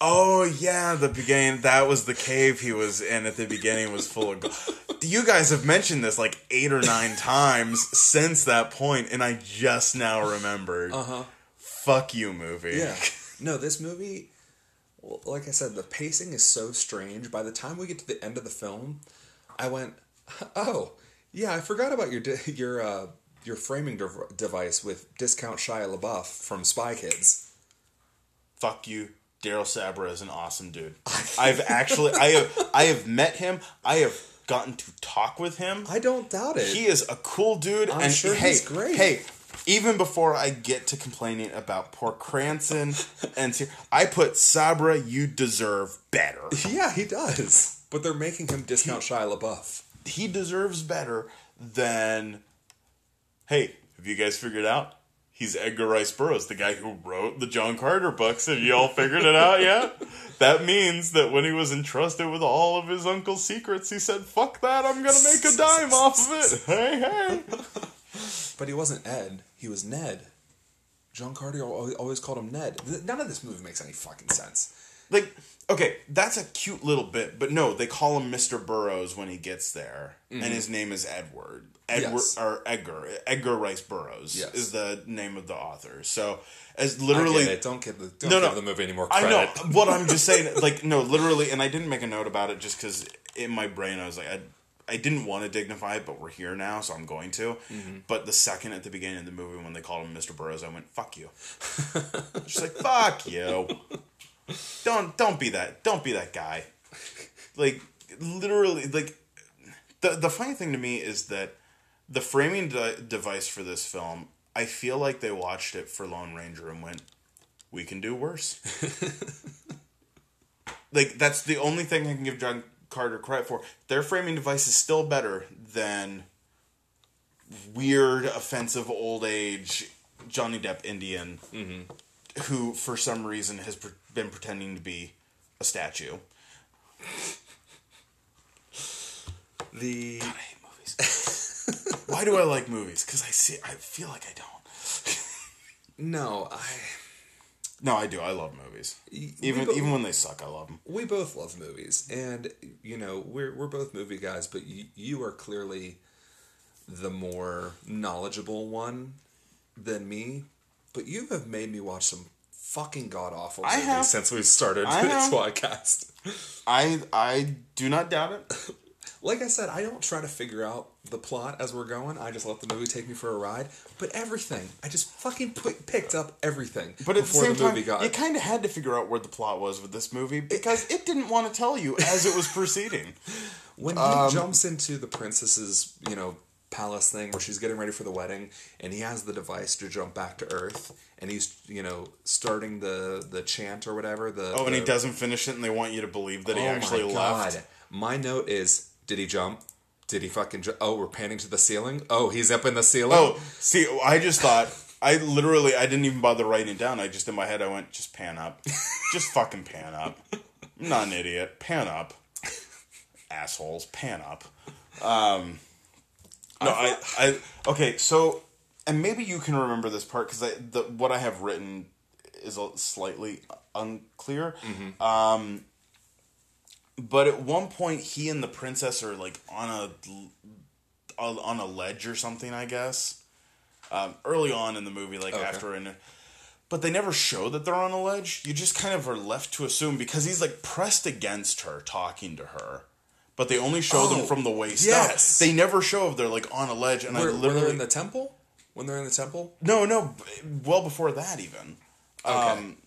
"Oh yeah, the beginning. That was the cave he was in at the beginning. Was full of." Gold. You guys have mentioned this like eight or nine times since that point, and I just now remembered. Uh huh. Fuck you, movie. Yeah. No, this movie, like I said, the pacing is so strange. By the time we get to the end of the film, I went, "Oh, yeah, I forgot about your di- your uh, your framing dev- device with discount Shia LaBeouf from Spy Kids." Fuck you. Daryl Sabara is an awesome dude. I've actually, I have, I have met him. I have gotten to talk with him. I don't doubt it. He is a cool dude, I'm and sure hey, he's great. Hey, even before I get to complaining about poor Cranston and I put Sabara, you deserve better. yeah, he does. But they're making him discount Shia LaBeouf. He deserves better than. Hey, have you guys figured out? He's Edgar Rice Burroughs, the guy who wrote the John Carter books. Have you all figured it out yet? That means that when he was entrusted with all of his uncle's secrets, he said, "Fuck that! I'm gonna make a dime off of it." Hey, hey. But he wasn't Ed. He was Ned. John Carter always always called him Ned. None of this movie makes any fucking sense. Like, okay, that's a cute little bit, but no, they call him Mr. Burroughs when he gets there, and mm-hmm. his name is Edward. Edward. Yes. or Edgar. Edgar Rice Burroughs Yes. is the name of the author. So, as Literally, literally, don't give the don't No, no. give the movie any more I credit. know what I'm just saying. Like, no, literally, and I didn't make a note about it just because in my brain I was like, I, I didn't want to dignify it, but we're here now, so I'm going to. Mm-hmm. But the second at the beginning of the movie when they called him Mr. Burroughs, I went, "Fuck you." She's like fuck you. Don't don't be that. Don't be that guy. Like literally, like the the funny thing to me is that the framing de- device for this film. I feel like they watched it for Lone Ranger and went, "We can do worse." like that's the only thing I can give John Carter credit for. Their framing device is still better than weird, offensive old age Johnny Depp Indian, mm-hmm. who for some reason has pre- been pretending to be a statue. The I hate movies. Why do I like movies? Because I see, I feel like I don't. no, I No, I do. I love movies. Even bo- even when they suck, I love them. we both love movies, and you know we're we're both movie guys, but you, you are clearly the more knowledgeable one than me. But you have made me watch some fucking god awful movies have. since we started I this have. podcast. I I do not doubt it. Like I said, I don't try to figure out the plot as we're going. I just let the movie take me for a ride. But everything, I just fucking put, picked up everything. But at the same time, movie got. you kind of had to figure out where the plot was with this movie because it didn't want to tell you as it was proceeding. When he Um, jumps into the princess's, you know, palace thing where she's getting ready for the wedding, and he has the device to jump back to Earth, and he's, you know, starting the the chant or whatever. The Oh, and he doesn't finish it, and they want you to believe that he Oh actually my left. My note is: Did he jump? Did he fucking? Ju- oh, we're panning to the ceiling. Oh, he's up in the ceiling. Oh, see, I just thought I literally I didn't even bother writing it down. I just in my head I went just pan up, just fucking pan up. I'm not an idiot. Pan up, assholes. Pan up. Um, no, I, I okay. So, and maybe you can remember this part because I the what I have written is a slightly unclear. Um, but at one point, he and the princess are like on a on a ledge or something, I guess. Um, early on in the movie, like Okay. after and but they never show that they're on a ledge. You just kind of are left to assume because he's like pressed against her, talking to her. But they only show Oh, them from the waist yes. up. They never show if they're like on a ledge. And Where, I literally in the temple. When they're in the temple. no, no, well before that even. Okay. Um,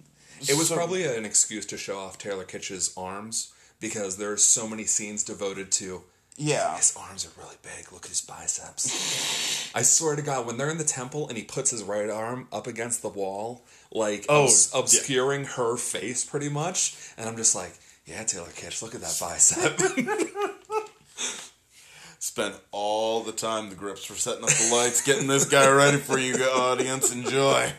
It was so- probably an excuse to show off Taylor Kitsch's arms because there are so many scenes devoted to yeah. his arms are really big. Look at his biceps. I swear to God, when they're in the temple and he puts his right arm up against the wall, like Oh, obs- yeah. obscuring her face pretty much, and I'm just like, yeah, Taylor Kitsch, look at that bicep. Spent all the time the grips were setting up the lights, getting this guy ready for you, audience. Enjoy.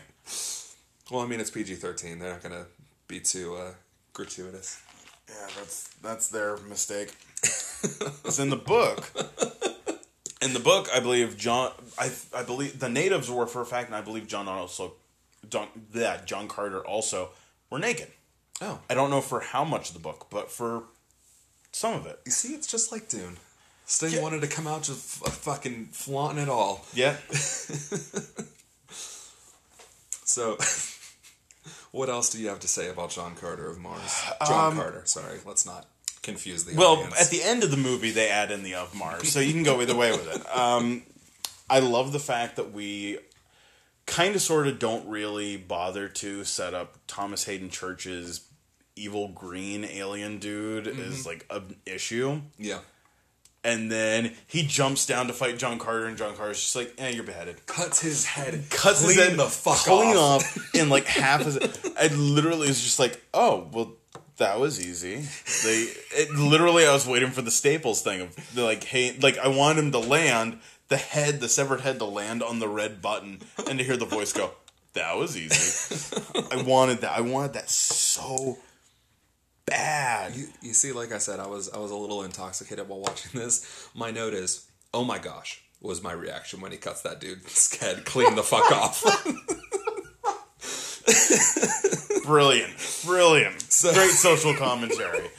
well, I mean, it's PG-13. They're not gonna be too uh, gratuitous. Yeah, that's that's their mistake. it's in the book. In the book, I believe John. I I believe the natives were for a fact, and I believe John also, John that John Carter also were naked. Oh, I don't know for how much of the book, but for some of it. you see, it's just like Dune. Sting Yeah. wanted to come out just f- fucking flaunting it all. Yeah. So, what else do you have to say about John Carter of Mars? John Carter, sorry, let's not confuse the Um, Well, audience. at the end of the movie, they add in the of Mars, so you can go either way with it. Um, I love the fact that we kind of sort of don't really bother to set up Thomas Haden Church's evil green alien dude as like an issue. yeah, And then he jumps down to fight John Carter, and John Carter's just like, eh, you're beheaded. cuts his head, Cuts his head the fuck clean off. off in like half his. I literally was just like, oh, well, that was easy. They it, literally, I was waiting for the Staples thing of the, like, hey, like I wanted him to land the head, the severed head, to land on the red button, and to hear the voice go, that was easy. I wanted that. I wanted that so bad. You, you see, like I said, I was I was a little intoxicated while watching this. My note is, oh my gosh, was my reaction when he cuts that dude's head clean the fuck off. Brilliant, brilliant, So- great social commentary.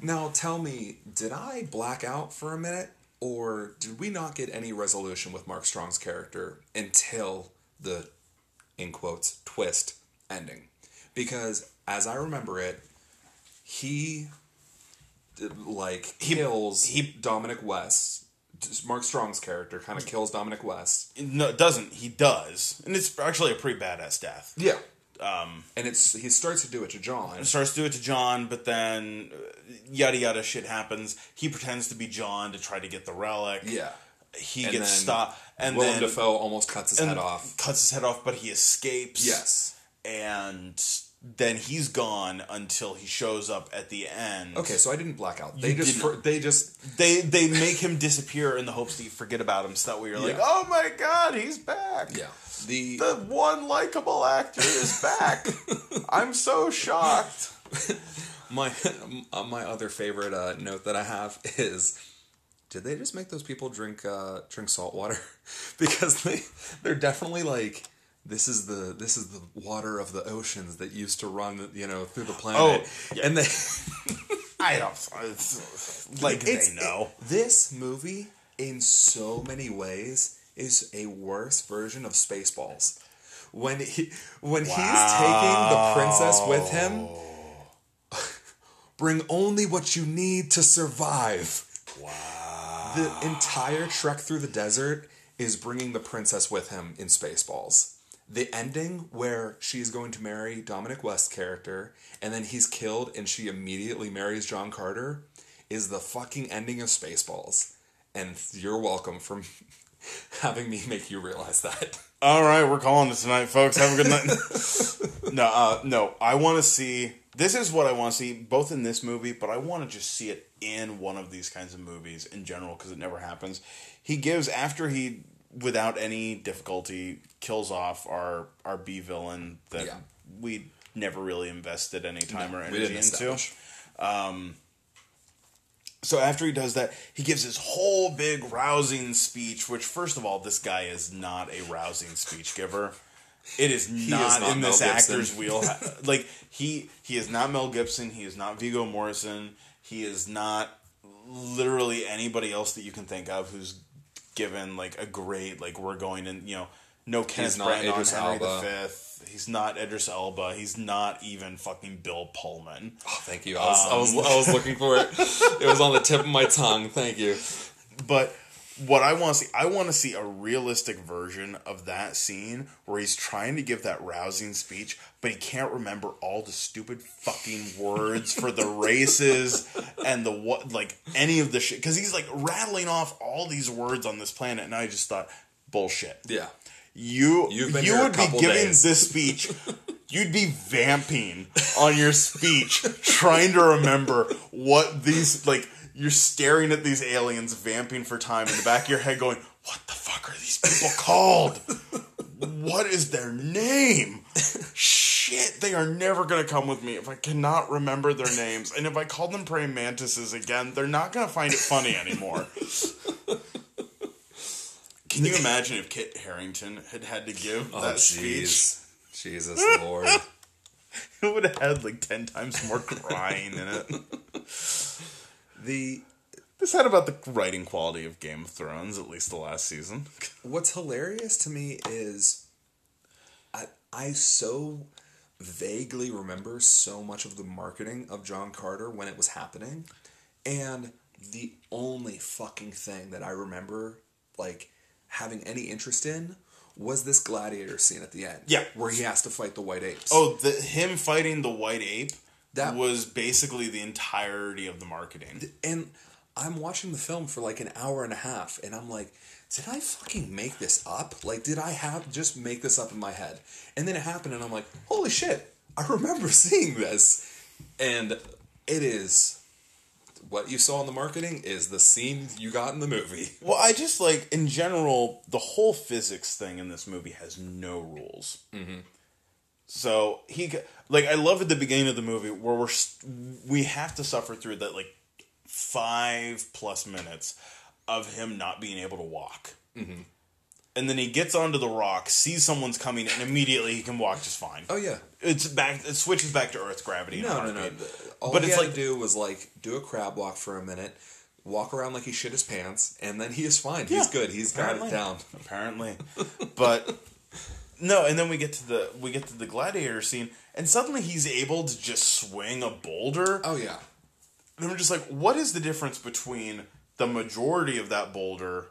now tell me, did I black out for a minute, or did we not get any resolution with Mark Strong's character until the, in quotes, twist ending? Because as I remember it, he like kills he- Dominic West. Mark Strong's character kind of kills Dominic West. No, it doesn't. He does, and it's actually a pretty badass death. Yeah. Um, and it's he starts to do it to John. starts to do it to John, but then uh, yada yada shit happens. He pretends to be John to try to get the relic. Yeah. he And gets stopped, and Willem then Dafoe almost cuts his head off. cuts his head off, but he escapes. Yes. and then he's gone until he shows up at the end. Okay, so I didn't black out. They You just for, they just They they make him disappear in the hopes that you forget about him, so that way you're like, oh my god, he's back. yeah. The The one likable actor is back. I'm so shocked. my uh, my other favorite uh, note that I have is did they just make those people drink uh, drink salt water? because they they're definitely like this is the this is the water of the oceans that used to run you know through the oh, planet Oh, yeah. and they I don't it's, like It's- they know. this movie in so many ways is a worse version of Spaceballs. When he when he's taking the princess with him, bring only what you need to survive. Wow. The entire trek through the desert is bringing the princess with him in Spaceballs. The ending where she's going to marry Dominic West's character and then he's killed and she immediately marries John Carter is the fucking ending of Spaceballs. And you're welcome for having me make you realize that. All right, we're calling it tonight, folks. Have a good night. no, uh, no, I want to see. This is what I want to see, both in this movie, but I want to just see it in one of these kinds of movies in general because it never happens. He gives after he, without any difficulty, kills off our our B villain that Yeah. we never really invested any time or we energy into. establish. Um, so after he does that, he gives his whole big rousing speech. Which, first of all, this guy is not a rousing speech giver. It is not, not in this Gibson. actor's wheel. like he he is not Mel Gibson. He is not Viggo Mortensen. He is not literally anybody else that you can think of who's given like a great like we're going in. You know, no Kenneth Branagh, Idris Henry Elba. V. He's not Idris Elba. He's not even fucking Bill Pullman. Oh, thank you. I was, I was I was um, looking for it. It was on the tip of my tongue. Thank you. But what I want to see, I want to see a realistic version of that scene where he's trying to give that rousing speech, but he can't remember all the stupid fucking words for the races and the what, like any of the shit. Because he's like rattling off all these words on this planet, and I just thought, bullshit. Yeah. You you would be giving days. this speech. You'd be vamping on your speech, trying to remember what these like. You're staring at these aliens vamping for time in the back of your head, going, "What the fuck are these people called? What is their name? Shit, they are never gonna come with me if I cannot remember their names. And if I call them praying mantises again, they're not gonna find it funny anymore." Can you imagine if Kit Harington had had to give Oh, that speech? Jesus Lord. it would have had like ten times more crying in it. The This had about the writing quality of Game of Thrones, at least the last season. what's hilarious to me is I I so vaguely remember so much of the marketing of John Carter when it was happening and the only fucking thing that I remember like having any interest in was this gladiator scene at the end. Yeah. Where he has to fight the white apes. Oh, the him fighting the white ape That- was basically the entirety of the marketing. And I'm watching the film for like an hour and a half, and I'm like, did I fucking make this up? Like, did I have just make this up in my head? And then it happened, and I'm like, holy shit, I remember seeing this. And it is what you saw in the marketing is the scene you got in the movie. Well, I just like in general the whole physics thing in this movie has no rules. Mm-hmm. So he like I love at the beginning of the movie where we're we have to suffer through that like five plus minutes of him not being able to walk. Mm-hmm. And then he gets onto the rock, sees someone's coming, and immediately he can walk just fine. Oh yeah. It's back. It switches back to Earth gravity. No, no, no. All But he it's had like- to do was like do a crab walk for a minute, walk around like he shit his pants, and then he is fine. He's Yeah, good. He's got it down. apparently. But no, and then we get to the we get to the gladiator scene, and suddenly he's able to just swing a boulder. Oh yeah. And I'm just like, what is the difference between the majority of that boulder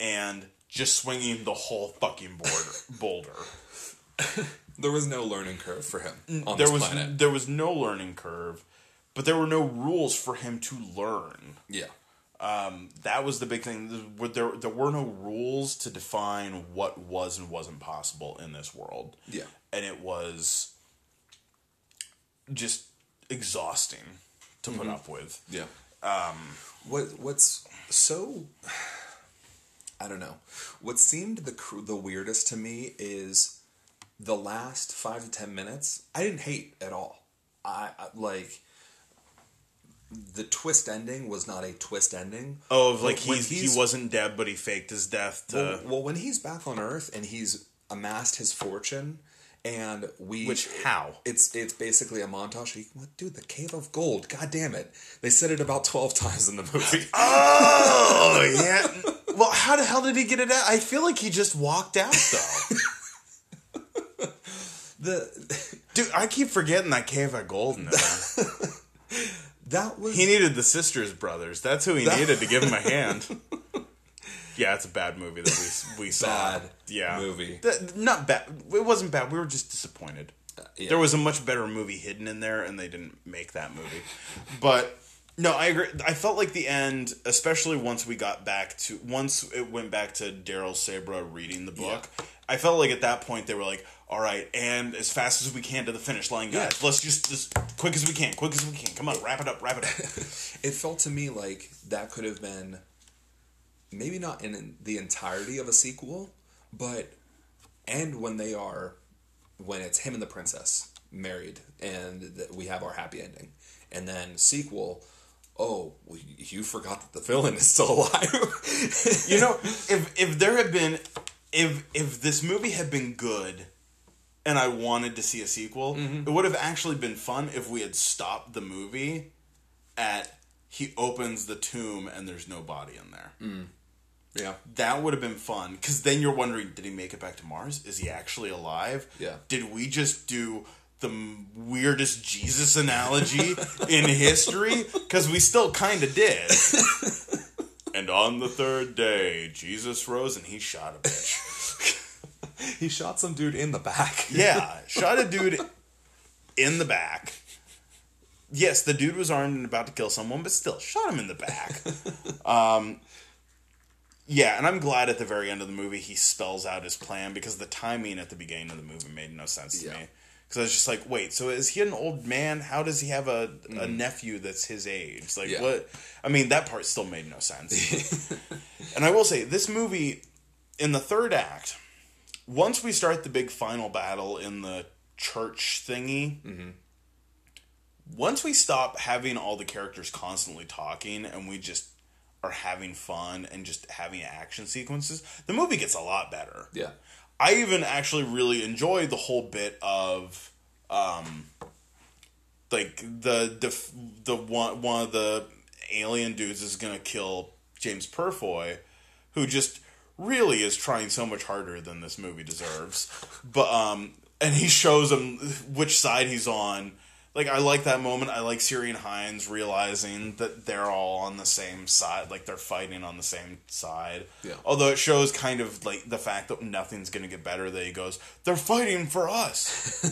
and just swinging the whole fucking boulder? boulder. There was no learning curve for him on there this was planet. there was no learning curve, but there were no rules for him to learn. Yeah. Um, that was the big thing. There, there, there were no rules to define what was and wasn't possible in this world. Yeah. And it was just exhausting to put up with. Yeah. Um, what what's so I don't know. What seemed the the weirdest to me is the last five to ten minutes. I didn't hate at all. I, I like the twist ending was not a twist ending. Oh, of like he's, he's- he wasn't dead, but he faked his death to. Well, well, when he's back on Earth and he's amassed his fortune, and we which how? It's it's basically a montage. Dude, the cave of gold. God damn it! They said it about twelve times in the movie. Oh yeah. Well, how the hell did he get it out? I feel like he just walked out though. the Dude, I keep forgetting that cave of gold that was He needed the sisters brothers. That's who he That- needed to give him a hand. Yeah, it's a bad movie that we we saw. Bad yeah, movie. That- not bad. It wasn't bad. We were just disappointed. Uh, yeah. There was a much better movie hidden in there, and they didn't make that movie. But no, I agree. I felt like the end, especially once we got back to once it went back to Daryl Sabara reading the book. I felt like at that point they were like, "All right, and as fast as we can to the finish line, guys. Yeah. Let's just as quick as we can, quick as we can. Come on, wrap it up, wrap it up." it felt to me like that could have been maybe not in the entirety of a sequel, but and when they are when it's him and the princess married and that we have our happy ending, and then sequel. Oh, well, you forgot that the villain is still alive. you know, if if there had been if if this movie had been good and I wanted to see a sequel, mm-hmm. it would have actually been fun if we had stopped the movie at he opens the tomb and there's no body in there. Mm. Yeah, That would have been fun because then you're wondering, did he make it back to Mars? Is he actually alive? Yeah. Did we just do the weirdest Jesus analogy in history? Because we still kind of did. and on the third day, Jesus rose and he shot a bitch. he shot some dude in the back. Yeah, shot a dude in the back. Yes, the dude was armed and about to kill someone, but still shot him in the back. um, yeah, and I'm glad at the very end of the movie he spells out his plan because the timing at the beginning of the movie made no sense to Yeah. me. Because I was just like, wait, so is he an old man? How does he have a, a mm. nephew that's his age? Like, Yeah. what? I mean, that part still made no sense. and I will say, this movie, in the third act, once we start the big final battle in the church thingy, mm-hmm. once we stop having all the characters constantly talking and we just are having fun and just having action sequences, the movie gets a lot better. Yeah. I even actually really enjoyed the whole bit of um, like the the the one one of the alien dudes is gonna kill James Purefoy, who just really is trying so much harder than this movie deserves. But um, and he shows him which side he's on. Like I like that moment. I like Ciarán Hinds realizing that they're all on the same side, like they're fighting on the same side. Yeah. Although it shows kind of like the fact that nothing's gonna get better. That he goes, they're fighting for us.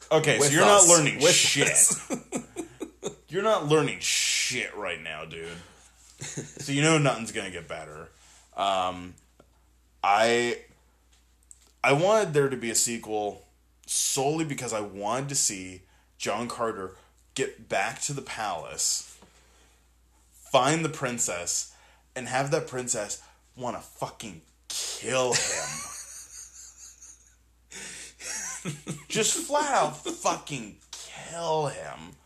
okay, With so you're us. not learning With shit. You're not learning shit right now, dude. so you know nothing's gonna get better. Um, I I wanted there to be a sequel solely because I wanted to see John Carter get back to the palace, find the princess, and have that princess want to fucking kill him. Just flat out fucking kill him.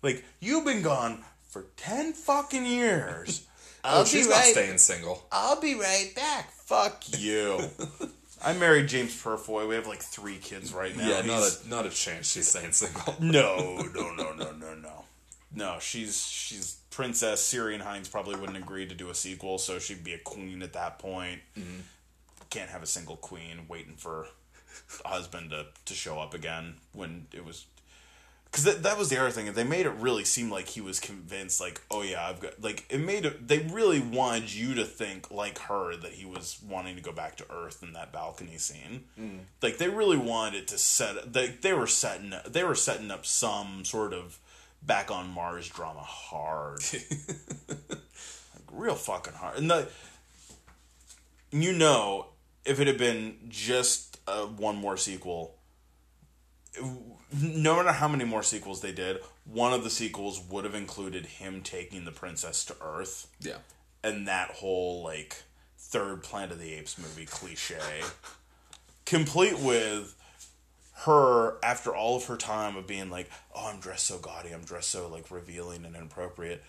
Like, you've been gone for 10 fucking years. Oh, she's not staying single. I'll be right back. Fuck you. I married James Purefoy. We have like three kids right now. Yeah, not a not a chance. She's staying single. no, no, no, no, no, no. No, she's she's Princess Ciarán Hinds probably wouldn't agree to do a sequel, so she'd be a queen at that point. Mm-hmm. Can't have a single queen waiting for a husband to, to show up again when it was because that, that was the other thing. They made it really seem like he was convinced, like, oh yeah, I've got like it made it. They really wanted you to think like her that he was wanting to go back to Earth in that balcony scene. Like they really wanted it to set. They they were setting they were setting up some sort of back on Mars drama hard, like, real fucking hard. And the you know if it had been just uh, one more sequel no matter how many more sequels they did, one of the sequels would have included him taking the princess to Earth Yeah. and that whole like third Planet of the Apes movie cliche, complete with her after all of her time of being like, "Oh, I'm dressed so gaudy, I'm dressed so like revealing and inappropriate,"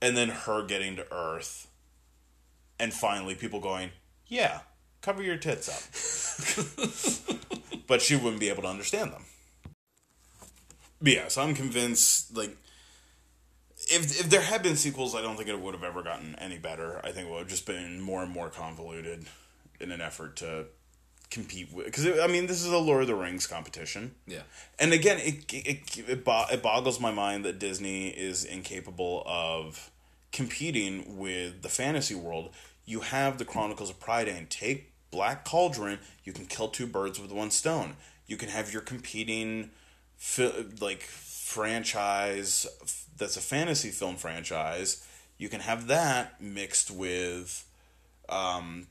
and then her getting to Earth, and finally people going, "Yeah, cover your tits up," but she wouldn't be able to understand them. But yeah, so I'm convinced like if if there had been sequels, I don't think it would have ever gotten any better. I think it would have just been more and more convoluted in an effort to compete with. Because I mean, this is a Lord of the Rings competition, Yeah. and again, it it it, bo- it boggles my mind that Disney is incapable of competing with the fantasy world. You have the Chronicles of Prydain. Take Black Cauldron. You can kill two birds with one stone. You can have your competing, fi- like franchise that's a fantasy film franchise. You can have that mixed with um,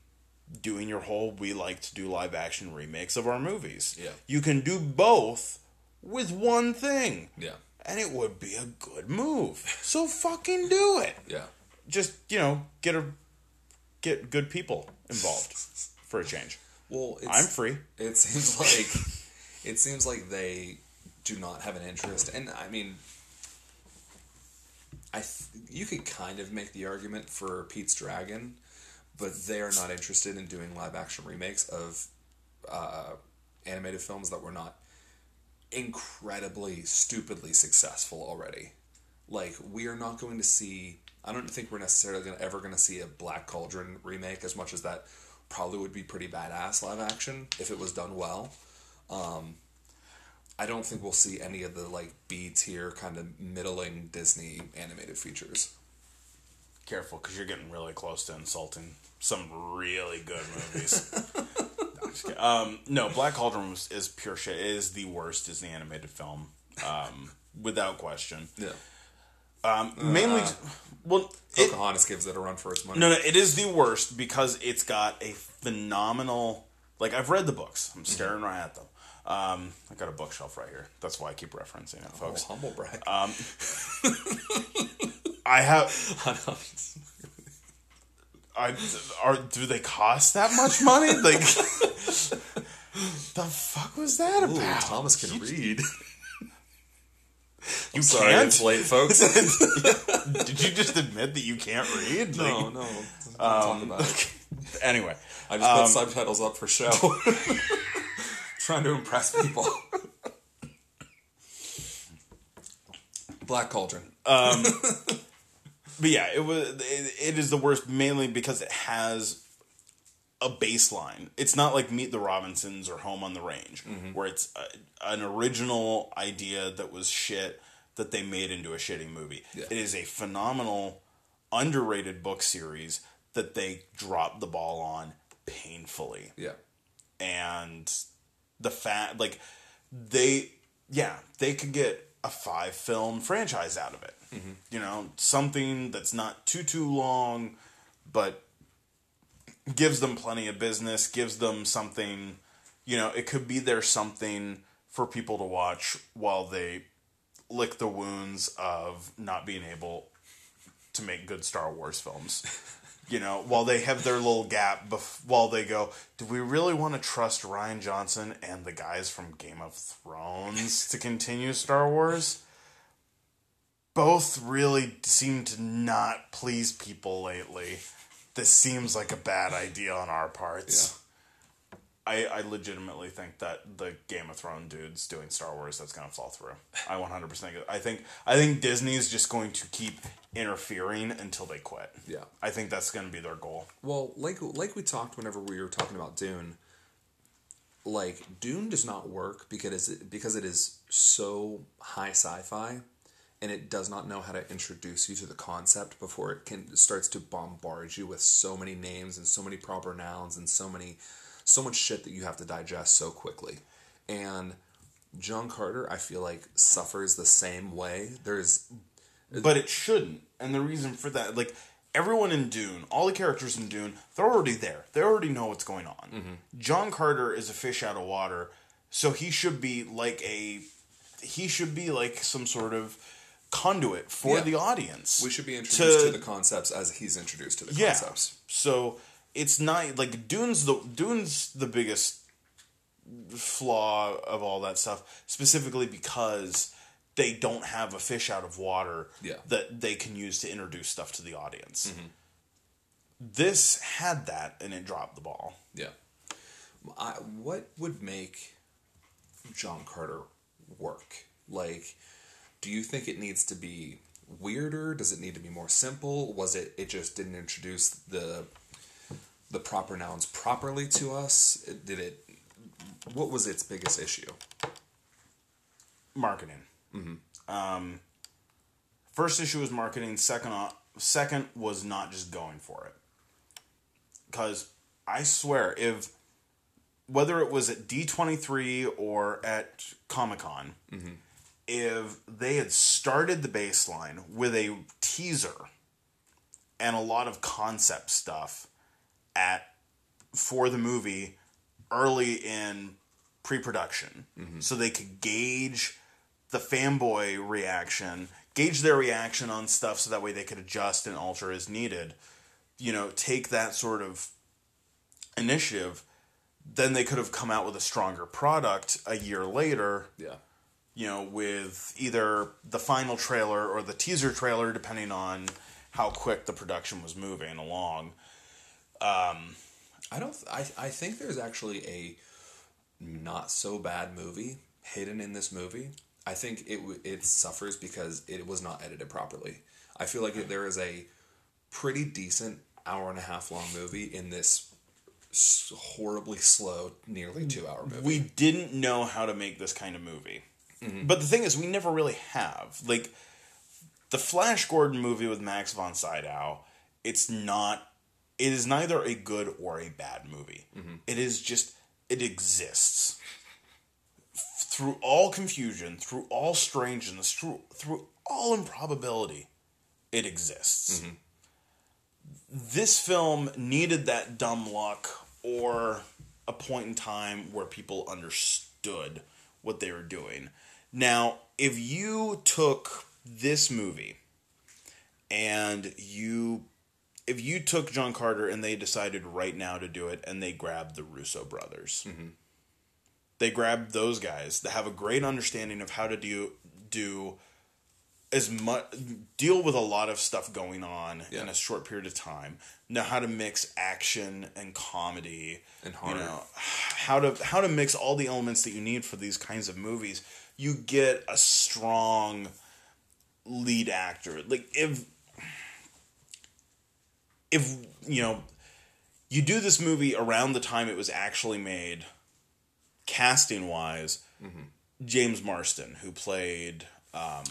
doing your whole we like to do live action remakes of our movies. Yeah. You can do both with one thing. Yeah. And it would be a good move. So fucking do it. Yeah. Just, you know, get a get good people involved for a change. Well, it's, I'm free. It seems like it seems like they do not have an interest, and I mean, I th- you could kind of make the argument for Pete's Dragon, but they are not interested in doing live action remakes of uh, animated films that were not incredibly stupidly successful already. Like we are not going to see. I don't think we're necessarily gonna, ever going to see a Black Cauldron remake as much as that probably would be pretty badass live action if it was done well. Um, I don't think we'll see any of the like B tier kind of middling Disney animated features. Careful, because you're getting really close to insulting some really good movies. no, I'm just kidding. um, no, Black Cauldron was, is pure shit. It is the worst Disney animated film, um, without question. Yeah, Um, mainly, well, it, Pocahontas gives it a run for its money. no, no, it is the worst because it's got a phenomenal. Like I've read the books. I'm staring right at them. Um, I got a bookshelf right here. That's why I keep referencing it, Oh, folks. humble brag. Um, I have. I are do they cost that much money? Like the fuck was that Ooh, about? Thomas can read. you Sorry, can't. it's late, folks. Did you just admit that you can't read? no, Like, no. Don't talk um, about it. Anyway, I just put um, subtitles up for show. Trying to impress people. Black Cauldron. Um, But yeah, it was. It, it is the worst mainly because it has a baseline. It's not like Meet the Robinsons or Home on the Range, where it's a, an original idea that was shit that they made into a shitty movie. Yeah. It is a phenomenal, underrated book series that they dropped the ball on painfully Yeah. and the fat like they yeah they could get a five film franchise out of it mm-hmm. you know something that's not too too long but gives them plenty of business gives them something you know it could be there something for people to watch while they lick the wounds of not being able to make good Star Wars films. You know, while they have their little gap, bef- while they go, do we really want to trust Rian Johnson and the guys from Game of Thrones to continue Star Wars? Both really seem to not please people lately. This seems like a bad idea on our parts. I, I legitimately think that the Game of Thrones dudes doing Star Wars that's going to fall through. I 100% I think I think Disney is just going to keep interfering until they quit. Yeah. I think that's going to be their goal. Well, like like we talked whenever we were talking about Dune, like Dune does not work because it, because it is so high sci-fi and it does not know how to introduce you to the concept before it can starts to bombard you with so many names and so many proper nouns and so many so much shit that you have to digest so quickly. And John Carter, I feel like suffers the same way. There's But it shouldn't. And the reason for that like everyone in Dune, all the characters in Dune, they're already there. They already know what's going on. Mm-hmm. John Carter is a fish out of water, so he should be like a he should be like some sort of conduit for Yeah. the audience. we should be introduced to, To- the concepts as he's introduced to the yeah. concepts. So it's not like Dune's the Dune's the biggest flaw of all that stuff, specifically because they don't have a fish out of water Yeah. that they can use to introduce stuff to the audience. Mm-hmm. This had that and it dropped the ball. Yeah. I, what would make John Carter work? Like, do you think it needs to be weirder? Does it need to be more simple? Was it it just didn't introduce the the proper nouns properly to us? Did it? What was its biggest issue? Marketing. Mm-hmm. Um, first issue was marketing. Second, uh, second was not just going for it. Because I swear, if whether it was at D twenty three or at Comic Con, mm-hmm. if they had started the baseline with a teaser and a lot of concept stuff at for the movie early in pre-production mm-hmm. so they could gauge the fanboy reaction gauge their reaction on stuff so that way they could adjust and alter as needed you know take that sort of initiative then they could have come out with a stronger product a year later Yeah. you know, with either the final trailer or the teaser trailer, depending on how quick the production was moving along. Um, I don't. I I think there's actually a not so bad movie hidden in this movie. I think it it suffers because it was not edited properly. I feel like there is a pretty decent hour and a half long movie in this horribly slow, nearly mm, two hour movie. We didn't know how to make this kind of movie. Mm-hmm. But the thing is, we never really have. Like, the Flash Gordon movie with Max von Sydow, it's not, it is neither a good or a bad movie. Mm-hmm. It is just, it exists. Through all confusion, through all strangeness, through, through all improbability, it exists. Mm-hmm. This film needed that dumb luck or a point in time where people understood what they were doing. Now, if you took this movie and you if you took John Carter and they decided right now to do it and they grabbed the Russo brothers. Mm-hmm. They grabbed those guys that have a great understanding of how to do do as much deal with a lot of stuff going on in a short period of time. Know how to mix action and comedy And horror. You know, how to how to mix all the elements that you need for these kinds of movies, you get a strong lead actor. Like if if you know you do this movie around the time it was actually made, casting wise, James Marsden, who played um,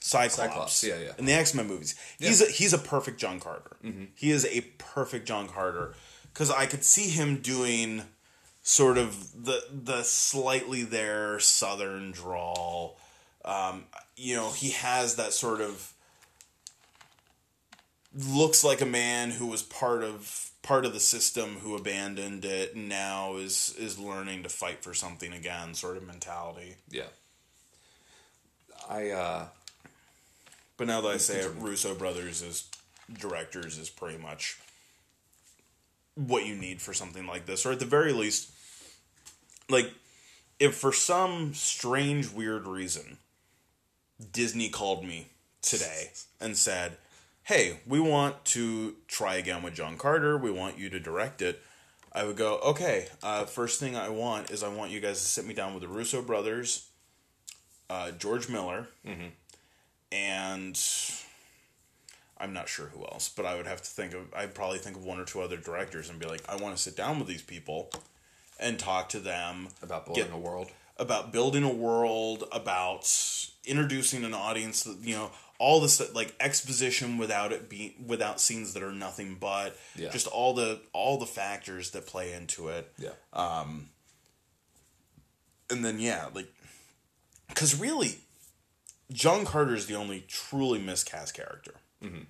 Cyclops, Cyclops, yeah, yeah. in the X Men movies, he's a, he's a perfect John Carter. He is a perfect John Carter because I could see him doing sort of the the slightly there Southern drawl. Um, you know, he has that sort of looks like a man who was part of part of the system who abandoned it and now is is learning to fight for something again sort of mentality Yeah. I uh but now that i say it russo brothers as directors is pretty much what you need for something like this or at the very least like if for some strange weird reason disney called me today and said hey we want to try again with john carter. We want you to direct it. I would go okay uh, first thing i want is i want you guys to sit me down with the russo brothers uh, george miller and i'm not sure who else but i would have to think of i'd probably think of one or two other directors and be like i want to sit down with these people and talk to them. About building Get- a world. about building a world, about introducing an audience that you know all this like exposition without it being without scenes that are nothing but Yeah. just all the all the factors that play into it. Yeah. Um And then yeah, like cuz really John Carter is the only truly miscast character. Mm-hmm.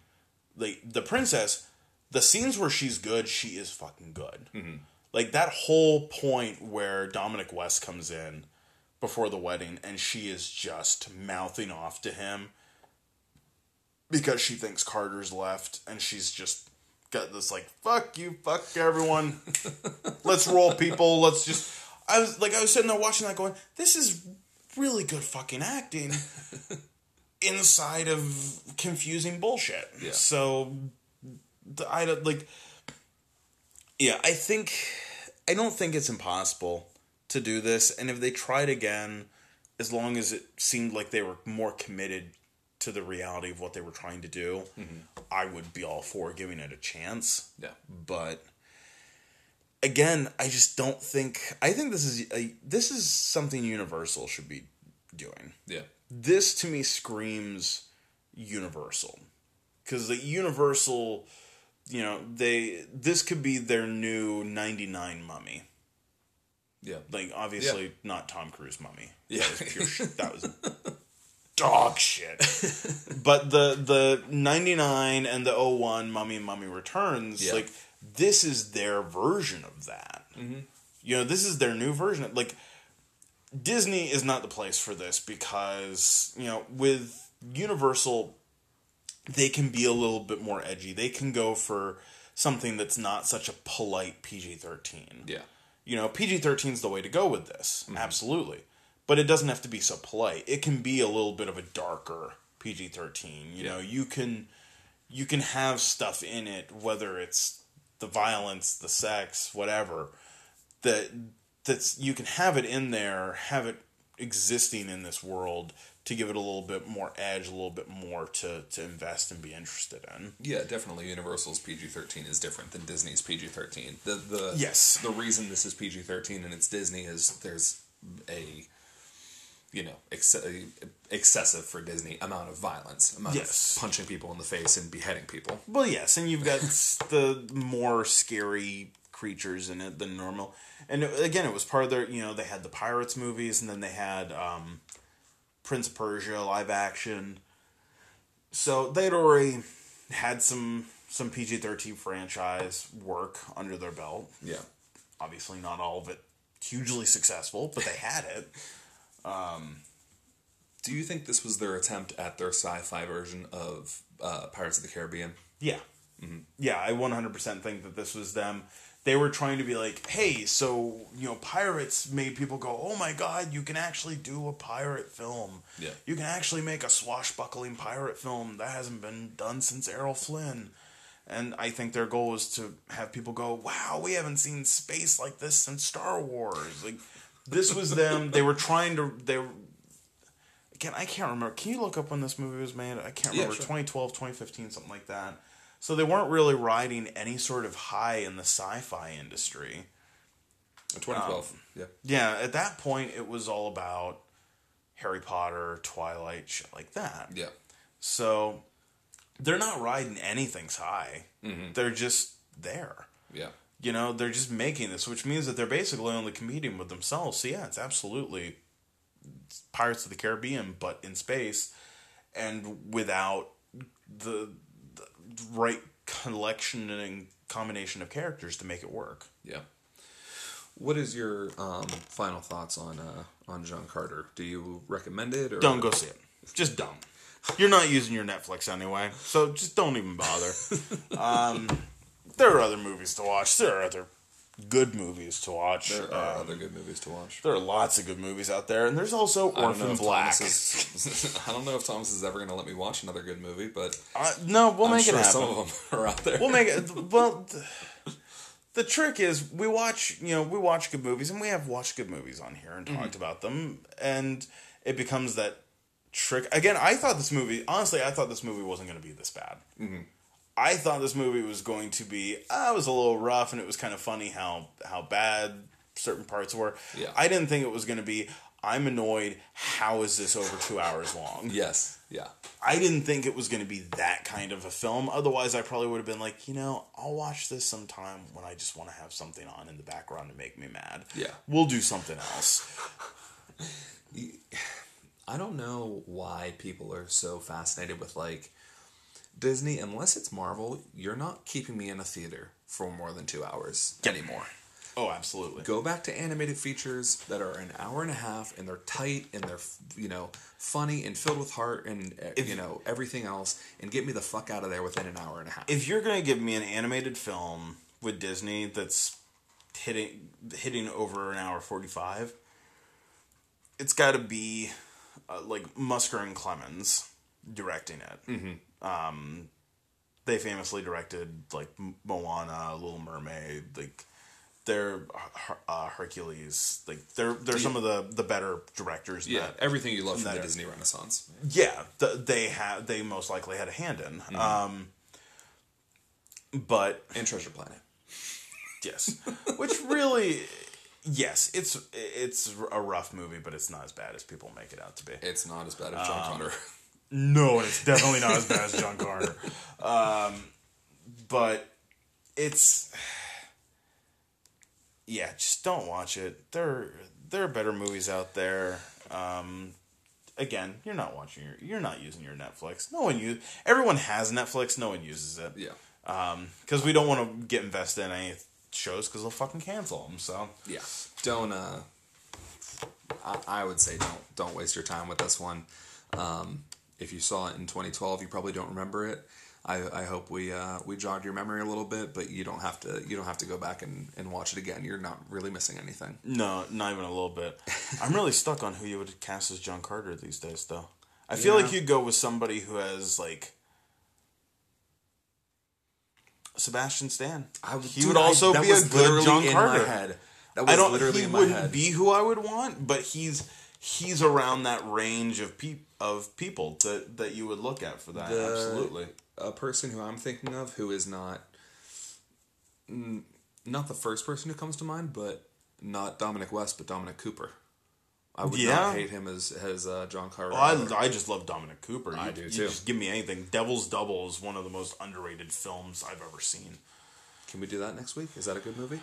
Like the princess, the scenes where she's good, she is fucking good. Mm-hmm. Like that whole point where Dominic West comes in before the wedding and she is just mouthing off to him because she thinks Carter's left and she's just got this like fuck you fuck everyone. Let's roll people. Let's just I was like I was sitting there watching that going this is really good fucking acting inside of confusing bullshit. Yeah. so I don't like yeah I think I don't think it's impossible to do this and if they tried again as long as it seemed like they were more committed to the reality of what they were trying to do mm-hmm. I would be all for giving it a chance Yeah. but again i just don't think i think this is a, this is something universal should be doing Yeah. this to me screams universal because the universal you know they this could be their new 99 mummy Yeah. like obviously not tom cruise mummy Yeah. that was pure that was dog shit but the the 99 and the 01 mummy and mummy returns Yeah. like this is their version of that mm-hmm. you know this is their new version like disney is not the place for this because you know with universal they can be a little bit more edgy they can go for something that's not such a polite pg-13 Yeah. you know, PG 13 is the way to go with this. Mm-hmm. Absolutely. But it doesn't have to be so polite. It can be a little bit of a darker PG 13. You Yeah. know, you can you can have stuff in it whether it's the violence, the sex, whatever that that's you can have it in there, have it existing in this world to give it a little bit more edge, a little bit more to to invest and be interested in. Yeah, definitely. Universal's PG thirteen is different than Disney's PG thirteen. The the Yes. the reason this is PG thirteen and it's Disney is there's a you know ex- excessive for Disney amount of violence, amount Yes. of punching people in the face and beheading people. Well, yes, and you've got the more scary creatures in it than normal. And it- again, it was part of their, you know, they had the Pirates movies, and then they had um, Prince of Persia live action. So they'd already had some some PG thirteen franchise work under their belt. Yeah, Obviously, not all of it hugely successful, but they had it. Do you think this was their attempt at their sci-fi version of uh, Pirates of the Caribbean? Yeah. Yeah, I 100% think that this was them. They were trying to be like, hey, so, you know, pirates made people go, oh my god, you can actually do a pirate film. Yeah. You can actually make a swashbuckling pirate film that hasn't been done since Errol Flynn. And I think their goal was to have people go, "Wow, we haven't seen space like this since Star Wars." Like this was them. They were trying to. They were, again. I can't remember. Can you look up when this movie was made? I can't Yeah, remember. sure. 2012, 2015, something like that. So they weren't really riding any sort of high in the sci-fi industry. 2012. Um, yeah. Yeah, at that point, it was all about Harry Potter, Twilight, shit like that. Yeah. So they're not riding anything's high. Mm-hmm. They're just there. Yeah. You know, they're just making this, which means that they're basically only competing with themselves. So yeah, it's absolutely Pirates of the Caribbean, but in space and without the, the right collection and combination of characters to make it work. Yeah. What is your um, final thoughts on uh, on John Carter? Do you recommend it or Don't go see it. Just don't. You're not using your Netflix anyway, so just don't even bother. um, there are other movies to watch. There are other good movies to watch. There are Um, other good movies to watch. there are lots of good movies out there, and there's also I don't know Orphan Black. Is. I don't know if Thomas is ever going to let me watch another good movie, but Uh, no, we'll I'm make sure it happen. some of them are out there. We'll make it. Well, th- the trick is we watch. You know, we watch good movies, and we have watched good movies on here and talked about them, and it becomes that trick again. I thought this movie, honestly, I thought this movie wasn't going to be this bad. I thought this movie was going to be. Uh, it was a little rough, and it was kind of funny how how bad certain parts were. Yeah. I didn't think it was going to be. I'm annoyed. How is this over two hours long? yes. Yeah. I didn't think it was going to be that kind of a film. Otherwise, I probably would have been like, you know, I'll watch this sometime when I just want to have something on in the background to make me mad. Yeah. We'll do something else. I don't know why people are so fascinated with like Disney. Unless it's Marvel, you're not keeping me in a theater for more than two hours anymore. Oh, absolutely. Go back to animated features that are an hour and a half and they're tight and they're you know funny and filled with heart and uh, If- you know everything else and get me the fuck out of there within an hour and a half. If you're going to give me an animated film with Disney that's hitting hitting over an hour 45, it's got to be uh, like Musker and Clements directing it. Mm-hmm. Um, they famously directed like Moana, Little Mermaid, like they're uh, Hercules. Like they're they're some of the the better directors. yeah, that, everything you love from the that- Disney Renaissance. yeah, th- they have they most likely had a hand in. Mm-hmm. Um, but And Treasure Planet. yes, which really, yes, it's it's a rough movie, but it's not as bad as people make it out to be. It's not as bad as John Um, Connor. No, it's definitely not as bad as John Carter. Um, but it's yeah, just don't watch it. There there are better movies out there. Um, again, you're not watching your you're not using your Netflix. No one use everyone has Netflix. No one uses it. yeah. Um, because we don't want to get invested in any shows because they'll fucking cancel them. So Yeah. Don't uh I, I would say don't don't waste your time with this one. Um if you saw it in 2012, you probably don't remember it. I, I hope we uh, we jogged your memory a little bit, but you don't have to you don't have to go back and, and watch it again. You're not really missing anything. no, not even a little bit. I'm really stuck on who you would cast as John Carter these days, though. I feel Yeah. like you'd go with somebody who has like Sebastian Stan. I he dude, would also that be a good John in Carter. My head. That was I don't. literally He in my wouldn't head. be who I would want, but he's he's around that range of peop of people that that you would look at for that. The- Absolutely. a person who I'm thinking of who is not not the first person who comes to mind, but not Dominic West, but Dominic Cooper. I would Yeah. not hate him as as uh, John Carter. Either. I, I just love Dominic Cooper. I You- do, you too. Just give me anything. Devil's Double is one of the most underrated films I've ever seen. Can we do that next week? Is that a good movie?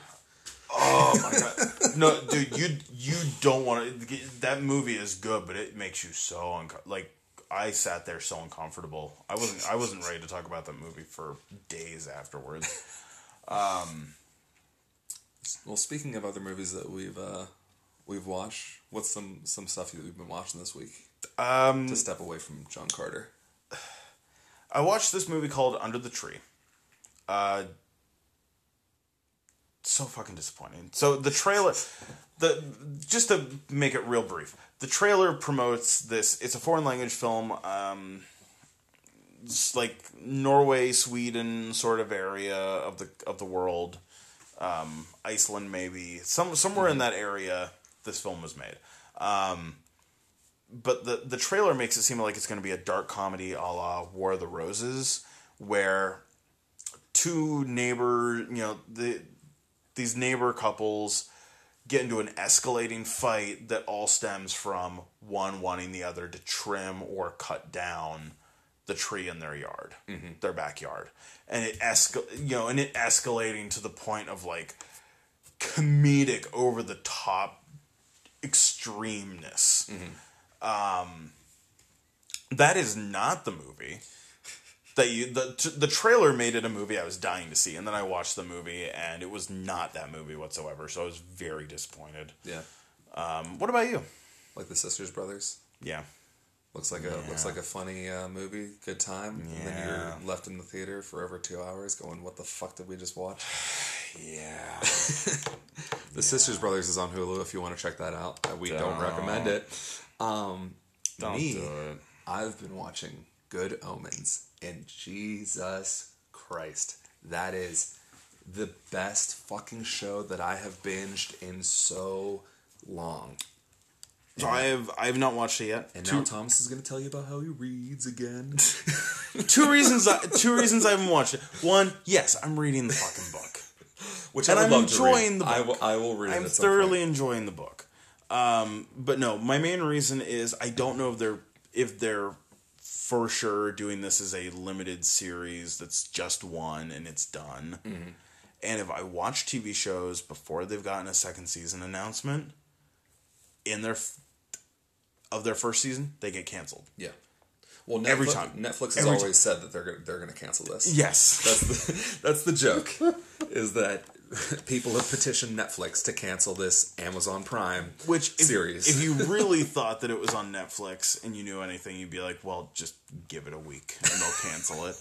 Oh my god! No, dude, you you don't want to. That movie is good, but it makes you so unco- like. I sat there so uncomfortable. I wasn't. I wasn't ready to talk about that movie for days afterwards. Well, speaking of other movies that we've uh, we've watched, what's some some stuff that we've been watching this week Um, to step away from John Carter? I watched this movie called Under the Tree. Uh, so fucking disappointing. So the trailer, the just to make it real brief, the trailer promotes this. It's a foreign language film. Um, like Norway, Sweden sort of area of the of the world, um, Iceland maybe some somewhere in that area. This film was made, um, but the the trailer makes it seem like it's going to be a dark comedy a la War of the Roses, where two neighbor, you know, the these neighbor couples get into an escalating fight that all stems from one wanting the other to trim or cut down the tree in their yard, their backyard, and it escal, you know, and it escalating to the point of like comedic, over the top extremeness. Um, that is not the movie that you the the trailer made it a movie I was dying to see, and then I watched the movie, and it was not that movie whatsoever. So I was very disappointed. Yeah, Um, what about you? like the Sisters Brothers. Yeah, Looks like a looks like a funny uh, movie, good time. Yeah. And then you're left in the theater for over two hours, going, "What the fuck did we just watch?" yeah. The Sisters Brothers is on Hulu if you want to check that out. Uh, We don't, Don't. recommend it. Um, Don't me, do it. I've been watching Good Omens, and Jesus Christ, that is the best fucking show that I have binged in so long. So I have I have not watched it yet. And two, now Thomas is going to tell you about how he reads again. two reasons I, two reasons I haven't watched it. One, yes, I'm reading the fucking book. Which And I would I'm love to read. enjoying the I book. will, I will read. I'm thoroughly point. enjoying the book. Um, but no, my main reason is I don't know if they're if they're for sure doing this as a limited series that's just one and it's done. Mm-hmm. And if I watch TV shows before they've gotten a second season announcement in their f- of their first season, they get canceled. Yeah. Well, Netflix, Every time. Netflix has Every always said that they're gonna, they're going to cancel this. Yes. That's the that's the joke. is that people have petitioned Netflix to cancel this Amazon Prime Which if, series. if you really thought that it was on Netflix and you knew anything, you'd be like, well, just give it a week and they'll cancel it.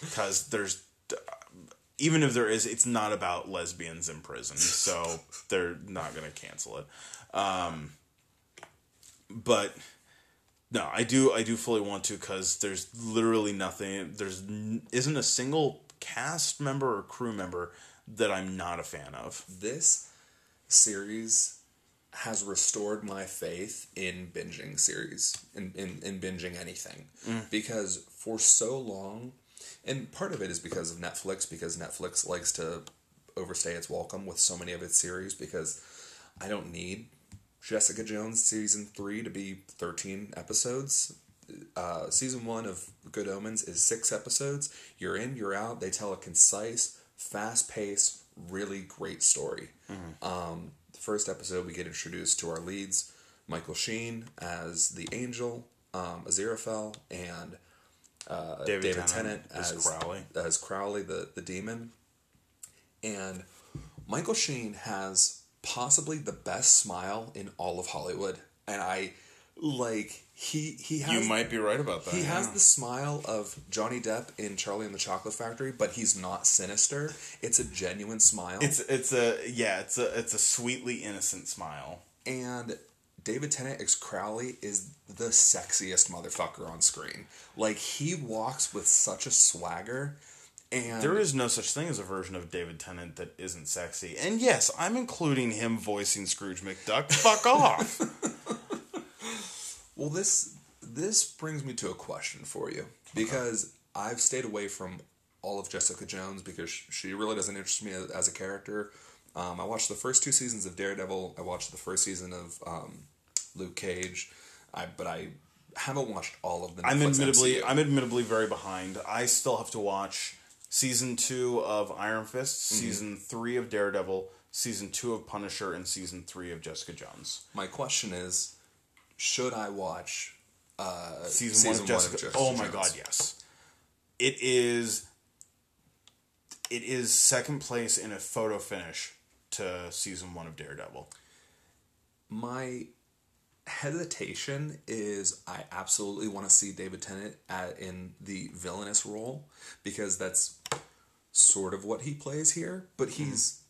Because there's even if there is, it's not about lesbians in prison, so they're not going to cancel it. Um, but no, I do I do fully want to because there's literally nothing. There's isn't a single cast member or crew member that I'm not a fan of. this series has restored my faith in binging series in, in, in binging anything because for so long and part of it is because of netflix because netflix likes to overstay its welcome with so many of its series because i don't need jessica jones season 3 to be 13 episodes uh, season one of Good Omens is six episodes. You're in, you're out. They tell a concise, fast paced, really great story. Um, the first episode, we get introduced to our leads Michael Sheen as the angel, um, Aziraphale, and uh, David, Tennant, as as Crowley. as Crowley, the, the demon. And Michael Sheen has possibly the best smile in all of Hollywood. And I like he he has You might be right about that. he has yeah. the smile of Johnny Depp in Charlie and the Chocolate Factory, but he's not sinister. It's a genuine smile. It's it's a yeah, it's a it's a sweetly innocent smile. and David Tennant as Crowley is the sexiest motherfucker on screen. Like he walks with such a swagger and There is no such thing as a version of David Tennant that isn't sexy. And yes, I'm including him voicing Scrooge McDuck. Fuck off. Well, this this brings me to a question for you because I've stayed away from all of Jessica Jones because she really doesn't interest me as, a character. Um, I watched the first two seasons of Daredevil. I watched the first season of um, Luke Cage. I but I haven't watched all of the. I'm admittedly MCU. I'm admittedly very behind. I still have to watch season two of Iron Fist, Mm-hmm. season three of Daredevil, season two of Punisher, and season three of Jessica Jones. My question is, should I watch uh, Season, one of Jessica. oh my Jones? god, yes. It is. It is second place in a photo finish to season one of Daredevil. My hesitation is I absolutely want to see David Tennant at, in the villainous role because that's sort of what he plays here, but he's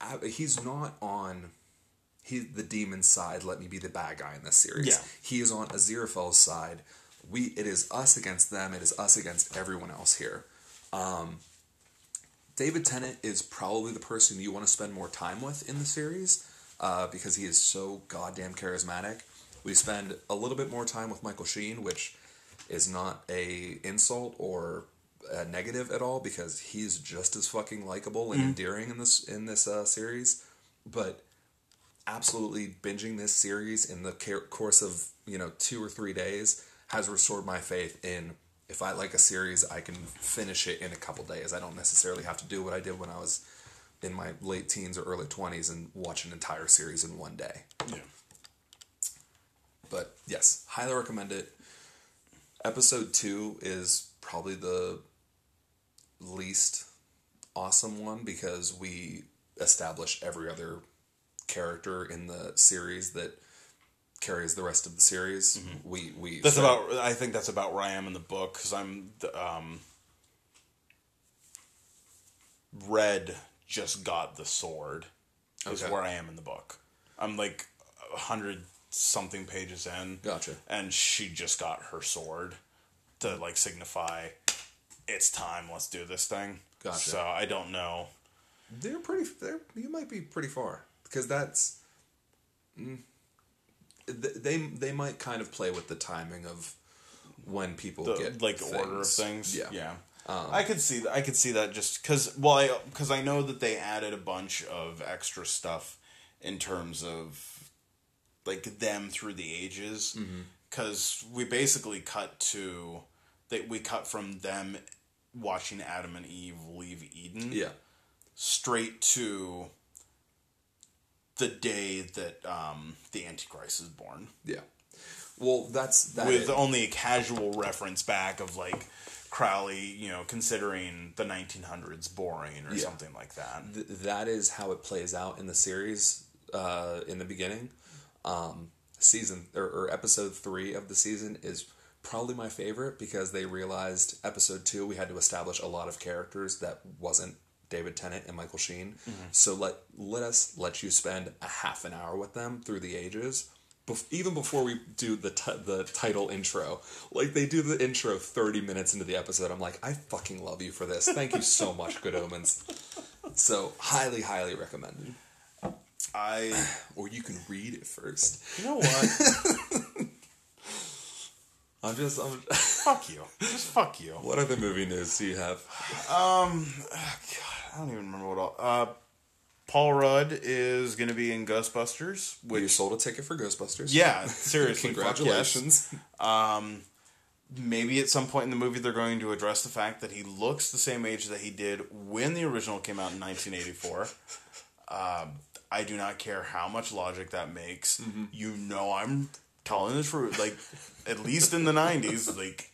uh, he's not on he the demon side. Let me be the bad guy in this series. Yeah. he is on Aziraphale's side. we it is us against them. It is us against everyone else here. Um, David Tennant is probably the person you want to spend more time with in the series uh, because he is so goddamn charismatic. We spend a little bit more time with Michael Sheen, which is not a insult or a negative at all because he's just as fucking likable and endearing in this in this uh, series. But absolutely binging this series in the course of you know two or three days has restored my faith in if I like a series, I can finish it in a couple days. I don't necessarily have to do what I did when I was in my late teens or early twenties and watch an entire series in one day. Yeah. But yes, highly recommend it. Episode two is probably the least awesome one because we establish every other character in the series that carries the rest of the series. We we That's about. I think that's about where I am in the book because I'm um. Red just got the sword. Is Okay. where I am in the book. I'm like a hundred something pages in. Gotcha. And she just got her sword to like signify it's time. Let's do this thing. Gotcha. So I don't know. They're pretty. They're you might be pretty far because that's. mm, they they might kind of play with the timing of when people the get like the order of things. Yeah. yeah. I could see that. I could see that just because. Well, I because I know that they added a bunch of extra stuff in terms of like them through the ages. Mm-hmm. Because we basically cut to that we cut from them watching Adam and Eve leave Eden Yeah. straight to the day that um, the Antichrist is born Yeah. Well, that's that. with is- only a casual reference back of like Crowley, you know, considering the 1900s boring or Yeah. something like that. th- that is how it plays out in the series uh, in the beginning. Um, season or, or episode three of the season is probably my favorite because they realized episode two we had to establish a lot of characters that wasn't David Tennant and Michael Sheen. So let let us let you spend a half an hour with them through the ages. Bef- even before we do the t- the title intro, like they do the intro thirty minutes into the episode, I'm like, I fucking love you for this. Thank you so much, Good Omens. So highly, highly recommended. I, Or you can read it first. you know what? I'm just. I'm, fuck you. Just fuck you. what other movie news do you have? Um, God, I don't even remember what all. Uh, Paul Rudd is going to be in Ghostbusters, you sold a ticket for Ghostbusters. yeah, seriously. Congratulations. maybe at some point in the movie they're going to address the fact that he looks the same age that he did when the original came out in 1984. Um, I do not care how much logic that makes. You know I'm telling the truth. Like, at least in the 90s, like,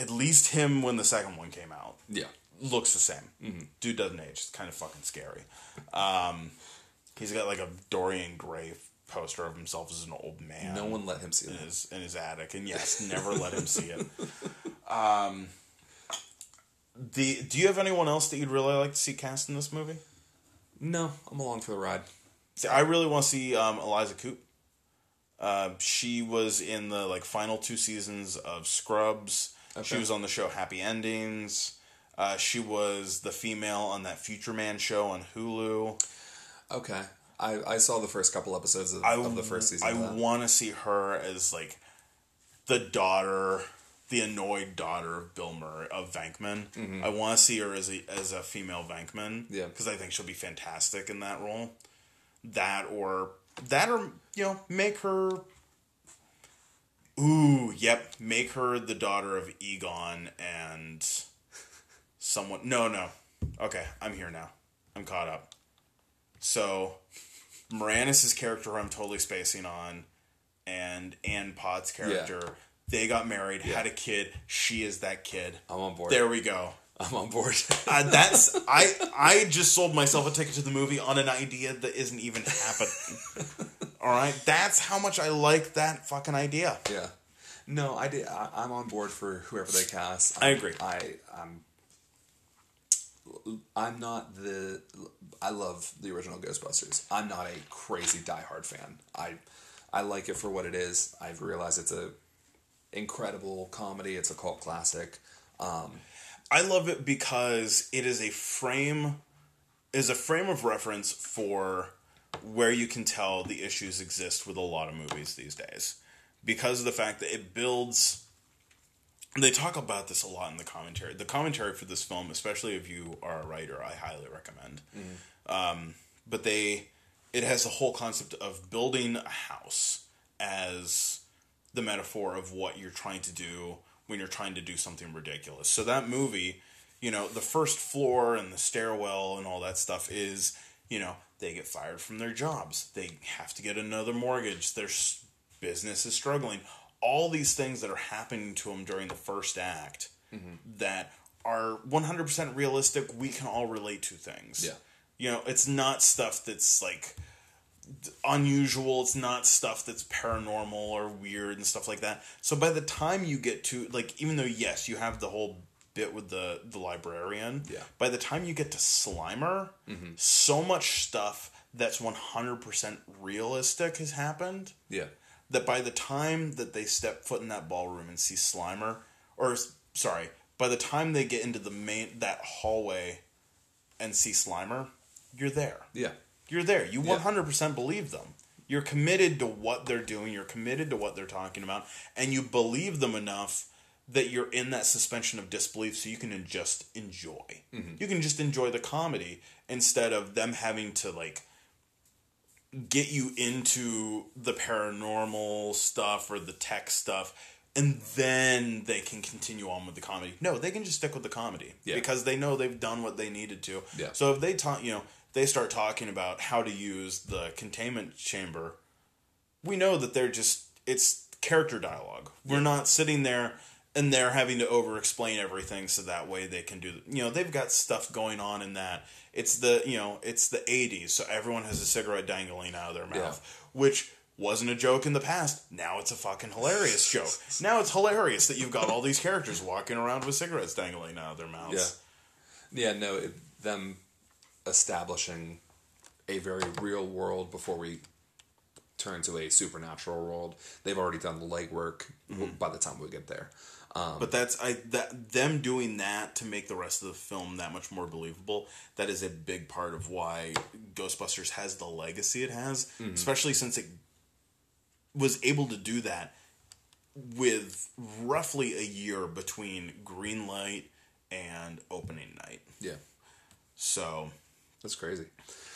at least him when the second one came out Yeah. Looks the same. Dude doesn't age. It's kind of fucking scary. Um, he's got like a Dorian Gray poster of himself as an old man No one let him see in that. his in his attic, and yes, never let him see it. Um, the do you have anyone else that you'd really like to see cast in this movie? No, I'm along for the ride. See, I really want to see um, Eliza Coupe. Uh, she was in the like final two seasons of Scrubs. She was on the show Happy Endings. Uh, she was the female on that Future Man show on Hulu. Okay. I, I saw the first couple episodes of, I, of the first season. I want to see her as like the daughter, the annoyed daughter of Bill Murray of Venkman. I want to see her as a as a female Venkman. Yeah. because I think she'll be fantastic in that role. That or that or you know make her. Ooh, yep, make her the daughter of Egon and someone. No, no. Okay, I'm here now. I'm caught up. So Moranis' character I'm totally spacing on, and Ann Potts' character, they got married, had a kid. She is that kid. I'm on board. There we go. I'm on board. Uh, that's I. I just sold myself a ticket to the movie on an idea that isn't even happening. All right, that's how much I like that fucking idea. yeah. No, I did. I, I'm on board for whoever they cast. I I'm- agree. I I'm. I'm not the. I love the original Ghostbusters. I'm not a crazy diehard fan. I, I like it for what it is. I've realized it's a incredible comedy. It's a cult classic. Um, I love it because it is a frame is a frame of reference for where you can tell the issues exist with a lot of movies these days because of the fact that it builds they talk about this a lot in the commentary the commentary for this film especially if you are a writer i highly recommend um, but they it has the whole concept of building a house as the metaphor of what you're trying to do when you're trying to do something ridiculous. So that movie, you know, the first floor and the stairwell and all that stuff is, you know, they get fired from their jobs. They have to get another mortgage. Their business is struggling. All these things that are happening to him during the first act mm-hmm. that are 100% realistic, we can all relate to things. Yeah. You know, it's not stuff that's like unusual. It's not stuff that's paranormal or weird and stuff like that. So by the time you get to like, even though yes, you have the whole bit with the the librarian. Yeah. By the time you get to Slimer, mm-hmm. so much stuff that's one hundred percent realistic has happened yeah. That by the time that they step foot in that ballroom and see Slimer, or sorry, by the time they get into the main that hallway and see Slimer, you're there. Yeah. You're there. You Yeah. 100% believe them. You're committed to what they're doing. You're committed to what they're talking about, and you believe them enough that you're in that suspension of disbelief, so you can just enjoy. Mm-hmm. You can just enjoy the comedy instead of them having to like get you into the paranormal stuff or the tech stuff and then they can continue on with the comedy. No, they can just stick with the comedy Yeah. because they know they've done what they needed to. Yeah. So if they talk, you know, they start talking about how to use the containment chamber, we know that they're just it's character dialogue. We're not sitting there and they're having to over explain everything so that way they can do you know they've got stuff going on in that it's the you know it's the 80s so everyone has a cigarette dangling out of their mouth which wasn't a joke in the past now it's a fucking hilarious joke now it's hilarious that you've got all these characters walking around with cigarettes dangling out of their mouths Yeah, no, it, them establishing a very real world before we turn to a supernatural world. They've already done the legwork Mm-hmm. by the time we get there. But that's I that them doing that to make the rest of the film that much more believable. That is a big part of why Ghostbusters has the legacy it has, especially since it was able to do that with roughly a year between green light and opening night. Yeah, So that's crazy.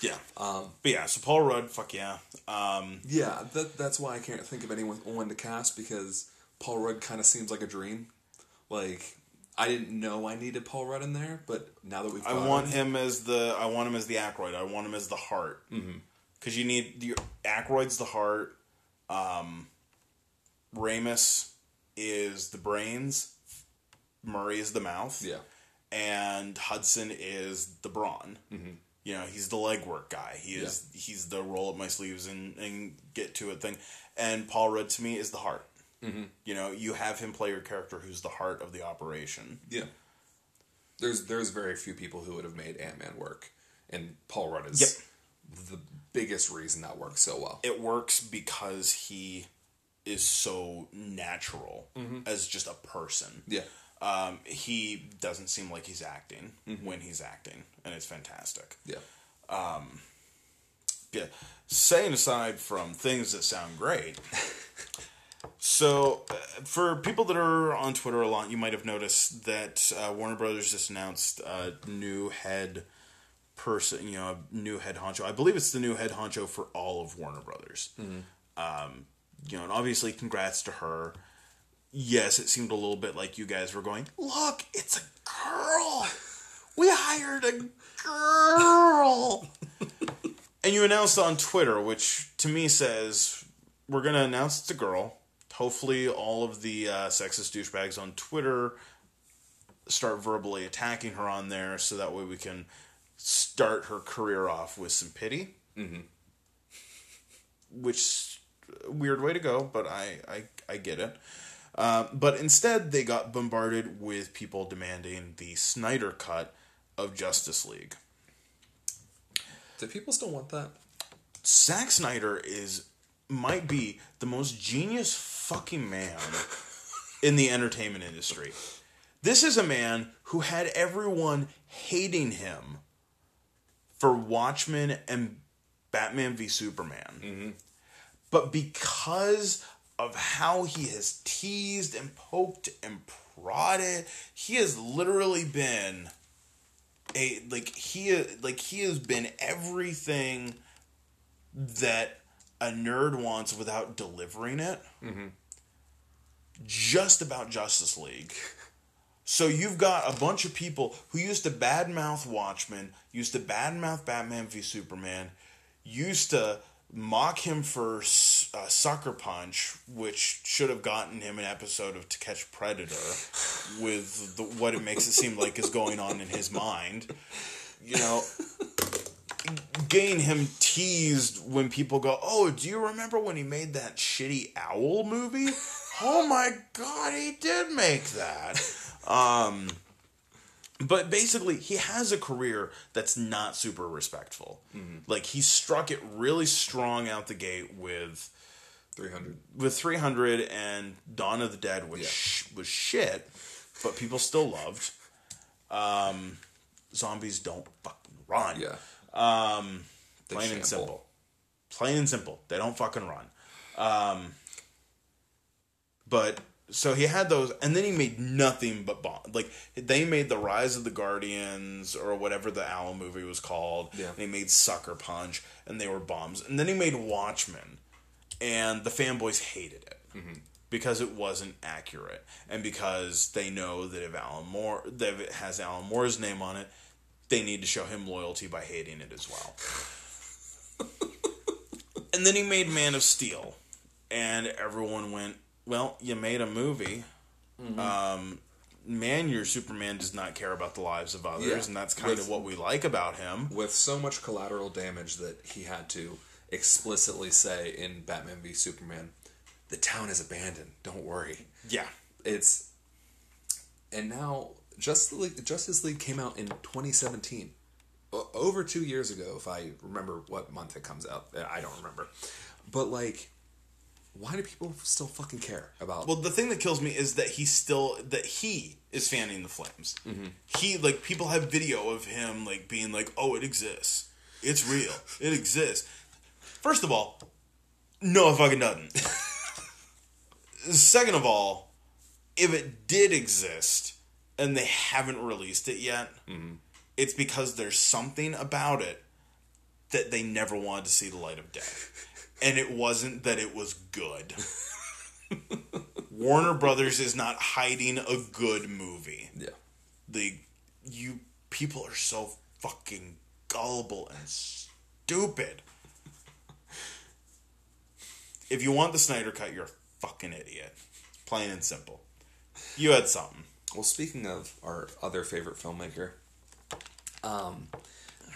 yeah, um, but yeah, so Paul Rudd, fuck yeah, um, Yeah, that, that's why I can't think of anyone one to cast because Paul Rudd kind of seems like a dream. Like I didn't know I needed Paul Rudd in there, but now that we've I want him as the I want him as the Aykroyd. I want him as the heart. Because you need your Aykroyd's the heart. Um, Ramis is the brains. Murray is the mouth. yeah, And Hudson is the brawn. You know, he's the legwork guy. He is he's the roll up my sleeves and, and get to it thing. And Paul Rudd to me is the heart. Mm-hmm. You know, you have him play your character who's the heart of the operation. yeah. There's there's very few people who would have made Ant Man work, and Paul Rudd is Yep. the biggest reason that works so well. it works because he is so natural mm-hmm. as just a person. Yeah, Um, he doesn't seem like he's acting mm-hmm. when he's acting, and it's fantastic. yeah, um, Yeah. Saying aside from things that sound great, so uh, for people that are on Twitter a lot, you might have noticed that uh, Warner Brothers just announced a new head person, you know, a new head honcho. I believe it's the new head honcho for all of Warner Brothers. Um, you know, and obviously, congrats to her. Yes, it seemed a little bit like you guys were going, look, it's a girl. We hired a girl. and you announced on Twitter, which to me says we're going to announce it's a girl. Hopefully, all of the uh, sexist douchebags on Twitter start verbally attacking her on there so that way we can start her career off with some pity. Mm-hmm. Which, weird way to go, but I, I, I get it. Uh, but instead, they got bombarded with people demanding the Snyder cut of Justice League. do people still want that? Zack Snyder is might be the most genius fucking man in the entertainment industry. This is a man who had everyone hating him for Watchmen and Batman v Superman. Mm-hmm. But because of how he has teased and poked and prodded, he has literally been a like he like he has been everything that a nerd wants without delivering it. Just about Justice League. So you've got a bunch of people who used to badmouth Watchmen, used to badmouth Batman v Superman, used to mock him for uh, Sucker Punch, which should have gotten him an episode of To Catch Predator, with the, what it makes it seem like is going on in his mind. You know, getting him teased when people go, "Oh, do you remember when he made that shitty owl movie?" oh my god, he did make that. Um, but basically, he has a career that's not super respectful. Like he struck it really strong out the gate with 300. with 300 and Dawn of the Dead was Yeah. sh- was shit, but people still loved. Um, zombies don't fucking run. Yeah. Um, plain and simple. Plain and simple. They don't fucking run. Um, but so he had those, and then he made nothing but bomb. Like they made the Rise of the Guardians or whatever the Owl movie was called. Yeah. And he made Sucker Punch, and they were bombs. And then he made Watchmen, and the fanboys hated it because it wasn't accurate, and because they know that if Alan Moore that if it has Alan Moore's name on it, they need to show him loyalty by hating it as well. and then he made Man of Steel, and everyone went, "Well, you made a movie." Um, man, your Superman does not care about the lives of others, Yeah. and that's kind With- of what we like about him. With so much collateral damage that he had to explicitly say in Batman v Superman, the town is abandoned. Don't worry. Yeah, It's. And now, Justice League, Justice League came out in 2017. Over two years ago, if I remember what month it comes out. Eh, I don't remember. But, like, why do people still fucking care about. Well, the thing that kills me is that he still that he is fanning the flames. Mm-hmm. He like people have video of him like being like, "Oh, it exists. It's real. It exists." First of all, no, it fucking doesn't. Second of all, if it did exist and they haven't released it yet, mm-hmm. it's because there's something about it that they never wanted to see the light of day. And it wasn't that it was good. Warner Brothers is not hiding a good movie. yeah. The you people are so fucking gullible and stupid. If you want the Snyder cut, you're a fucking idiot. Plain and simple. You had something. Well, speaking of our other favorite filmmaker, um,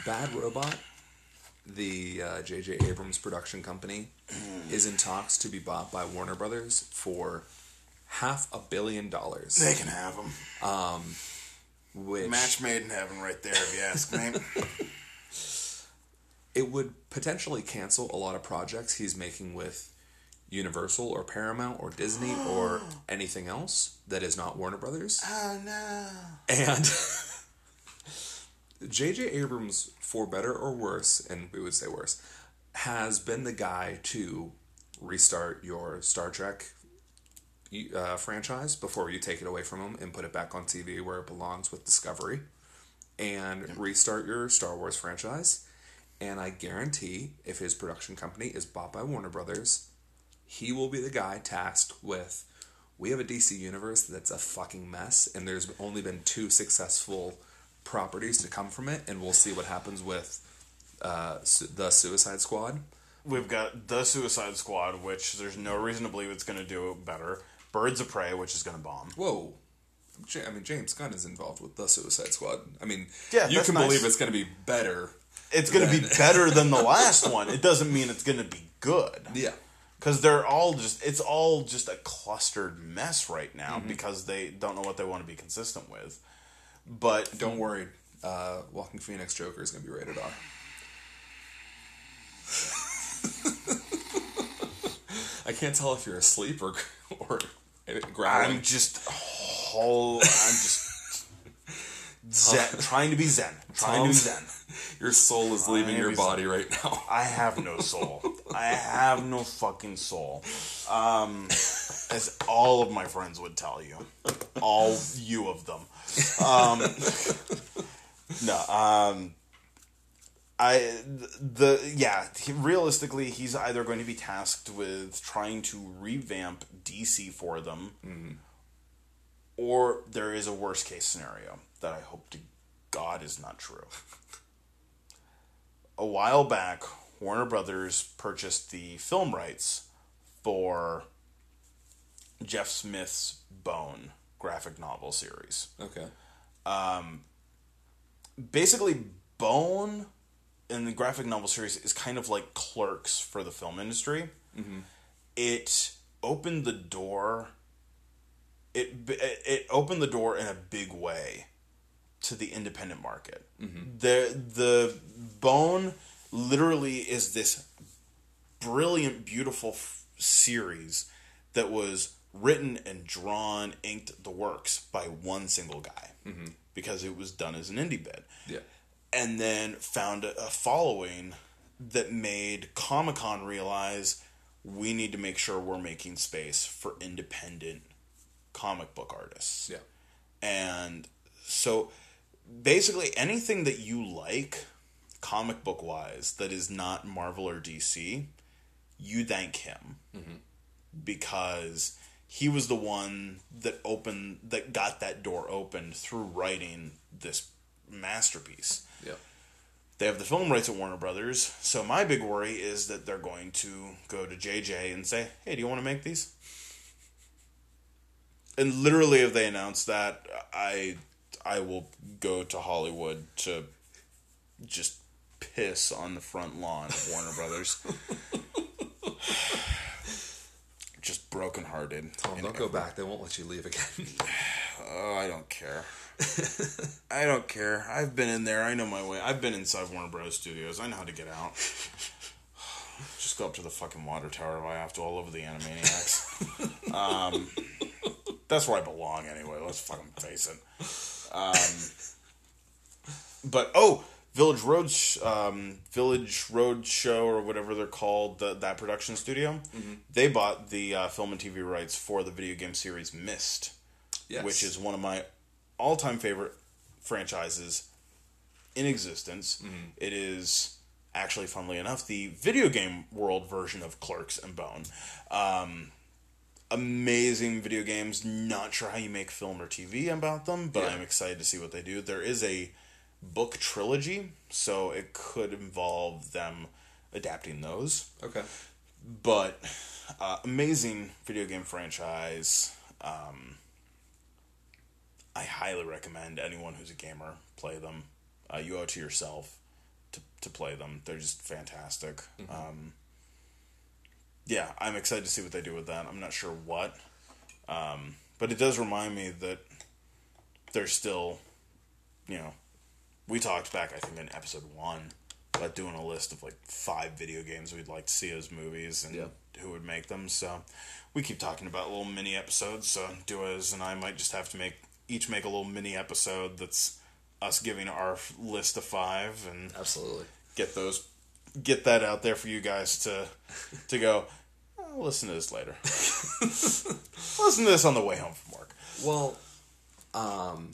Bad Robot, the uh, J.J. Abrams production company, is in talks to be bought by Warner Brothers for half a billion dollars. They can have them. Which Match made in heaven, right there. If you ask me. it would potentially cancel a lot of projects he's making with Universal or Paramount or Disney or anything else that is not Warner Brothers. oh no. And J.J. Abrams, for better or worse, and we would say worse, has been the guy to restart your Star Trek uh, franchise before you take it away from him and put it back on TV where it belongs with Discovery, and restart your Star Wars franchise. And I guarantee if his production company is bought by Warner Brothers, he will be the guy tasked with we have a DC universe that's a fucking mess, and there's only been two successful properties to come from it, and we'll see what happens with uh, Su- the Suicide Squad. We've got the Suicide Squad, which there's no reason to believe it's going to do better. Birds of Prey, which is going to bomb. Whoa. I mean, James Gunn is involved with the Suicide Squad. I mean, Yeah, you can nice. believe it's going to be better. It's going to be better than the last one. It doesn't mean it's going to be good. Yeah. Because they're all just, it's all just a clustered mess right now because they don't know what they want to be consistent with. But Don't worry. Uh, Joaquin Phoenix Joker is going to be rated R. I can't tell if you're asleep or or growling. I'm just whole. I'm just zen, trying to be zen, trying to be zen. Your soul is leaving your body right now. I have no soul. I have no fucking soul. Um, as all of my friends would tell you, all you of them. Um, no, um, I the yeah. He, realistically, he's either going to be tasked with trying to revamp DC for them, or there is a worst case scenario that I hope to God is not true a while back, Warner Brothers purchased the film rights for Jeff Smith's Bone graphic novel series. Okay. Um, basically, Bone in the graphic novel series is kind of like Clerks for the film industry. Mm-hmm. It opened the door. It it opened the door in a big way to the independent market. Mm-hmm. The the Bone literally is this brilliant, beautiful f- series that was written and drawn, inked, the works by one single guy mm-hmm. because it was done as an indie bid Yeah. and then found a a following that made Comic Con realize we need to make sure we're making space for independent comic book artists. Yeah. And so basically anything that you like comic book wise that is not Marvel or DC, you thank him. Mm-hmm. Because he was the one that opened that got that door opened through writing this masterpiece. Yeah. They have the film rights at Warner Brothers, so my big worry is that they're going to go to JJ and say, "Hey, do you want to make these?" And literally, if they announce that, I I will go to Hollywood to just piss on the front lawn of Warner Brothers. just brokenhearted. Tom, don't go back. They won't let you leave again. Oh, I don't care. I don't care. I've been in there. I know my way. I've been inside Warner Bros. Studios. I know how to get out. Just go up to the fucking water tower if I have to, all over the Animaniacs. um, that's where I belong anyway. Let's fucking face it. Um, but oh, Village Road, um, Village Roadshow or whatever they're called, the, that production studio. They bought the uh, film and TV rights for the video game series Myst yes. which is one of my all-time favorite franchises in existence. It is actually, funnily enough, the video game world version of Clerks and Bone. Um, amazing video games. Not sure how you make film or TV about them, but Yeah. I'm excited to see what they do. There is a book trilogy, so it could involve them adapting those Okay. but uh, amazing video game franchise. Um, I highly recommend anyone who's a gamer play them. Uh, you owe it to yourself to to play them. They're just fantastic. Um, yeah, I'm excited to see what they do with that. I'm not sure what, um, but it does remind me that there's still, you know, we talked back I think in episode one about doing a list of like five video games we'd like to see as movies and Yeah. who would make them. So we keep talking about little mini episodes. So Duaz and I might just have to make each make a little mini episode that's us giving our list of five and Absolutely. get those get that out there for you guys to to go "I'll listen to this later listen to this on the way home from work Well, um,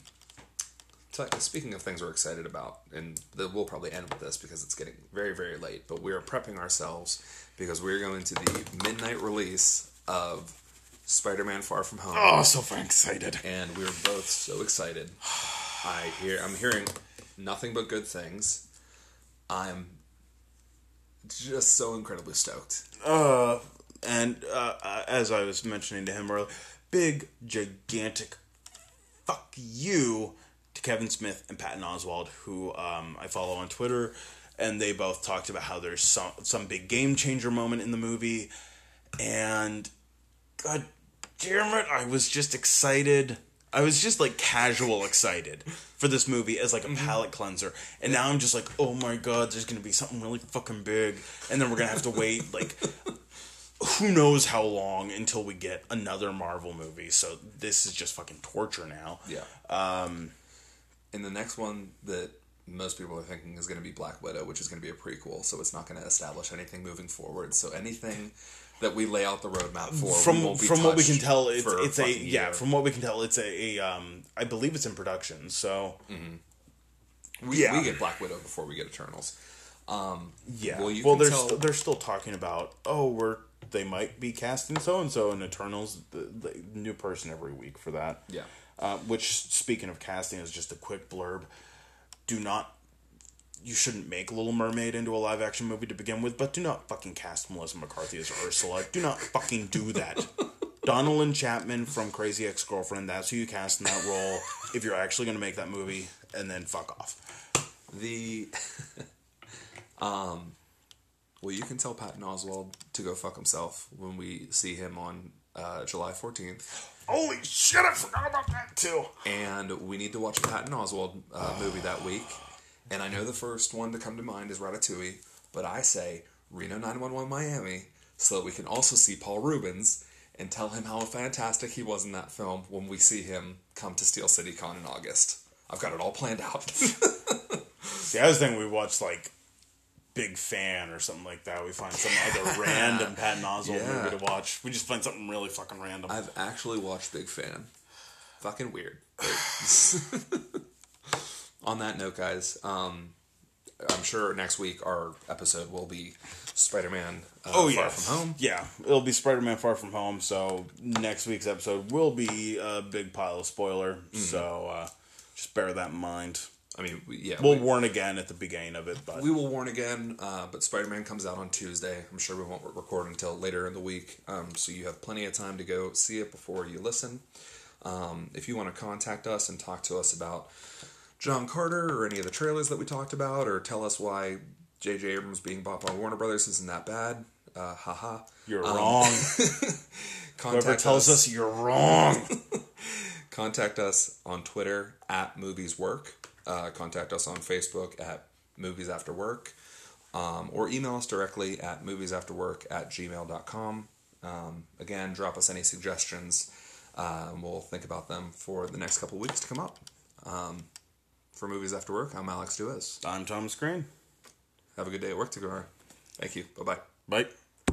t- speaking of things we're excited about, and th- we'll probably end with this because it's getting very, very late, but we are prepping ourselves because we're going to the midnight release of Spider-Man: Far From Home, oh so fucking excited and we're both so excited. I hear, I'm hearing nothing but good things. I'm just so incredibly stoked. uh and uh, uh, as I was mentioning to him earlier big gigantic fuck you to Kevin Smith and Patton Oswalt who um, I follow on Twitter and they both talked about how there's some some big game changer moment in the movie and god damn it I was just excited I was just like casual excited for this movie as like a palate cleanser and now I'm just like oh my god there's gonna be something really fucking big and then we're gonna have to wait like who knows how long until we get another Marvel movie. So this is just fucking torture now. Yeah. Um, and the next one that most people are thinking is going to be Black Widow, which is going to be a prequel, so it's not going to establish anything moving forward. So anything that we lay out the roadmap for, from from what we can tell, it's it's a yeah. year. From what we can tell, it's a, a um. I believe it's in production. So we, yeah. we get Black Widow before we get Eternals. yeah. Well, well they're tell- st- they're still talking about oh we're they might be casting so and so in Eternals. The, the new person every week for that. Yeah. Uh, which speaking of casting is just a quick blurb. Do not. You shouldn't make Little Mermaid into a live action movie to begin with, but do not fucking cast Melissa McCarthy as Ursula. Do not fucking do that. Donna Champlin from Crazy Ex Girlfriend, that's who you cast in that role if you're actually going to make that movie, and then fuck off. The um, well, you can tell Patton Oswalt to go fuck himself when we see him on uh, July fourteenth, Holy shit, I forgot about that too. and we need to watch a Patton Oswalt uh, movie that week. And I know the first one to come to mind is Ratatouille, but I say Reno 911 Miami so that we can also see Paul Reubens and tell him how fantastic he was in that film when we see him come to Steel City Con in August. I've got it all planned out. See, I was thinking we watched like Big Fan or something like that. We find some other random Pat Oswalt Yeah. movie to watch. We just find something really fucking random. I've actually watched Big Fan. Fucking weird. On that note, guys, um, I'm sure next week our episode will be Spider-Man uh, oh Far yeah, From Home. Yeah, it'll be Spider-Man Far From Home. So next week's episode will be a big pile of spoiler. Mm-hmm. So uh, just bear that in mind. I mean, we, yeah, We'll we, warn again at the beginning of it, but we will warn again. Uh, but Spider-Man comes out on Tuesday. I'm sure we won't record until later in the week, um, so you have plenty of time to go see it before you listen. Um, if you want to contact us and talk to us about John Carter or any of the trailers that we talked about, or tell us why J.J. Abrams being bought by Warner Brothers isn't that bad, uh, haha. you're wrong. Contact Whoever tells us you're wrong. contact us on Twitter at Movies Work. Uh, contact us on Facebook at Movies After Work. Um, or email us directly at moviesafterwork at gmail.com. Um, again, drop us any suggestions. Uh, we'll think about them for the next couple weeks to come up. Um, for Movies After Work, I'm Alex Duez. I'm Thomas Crane. Have a good day at work tomorrow. Thank you. Bye bye. Bye.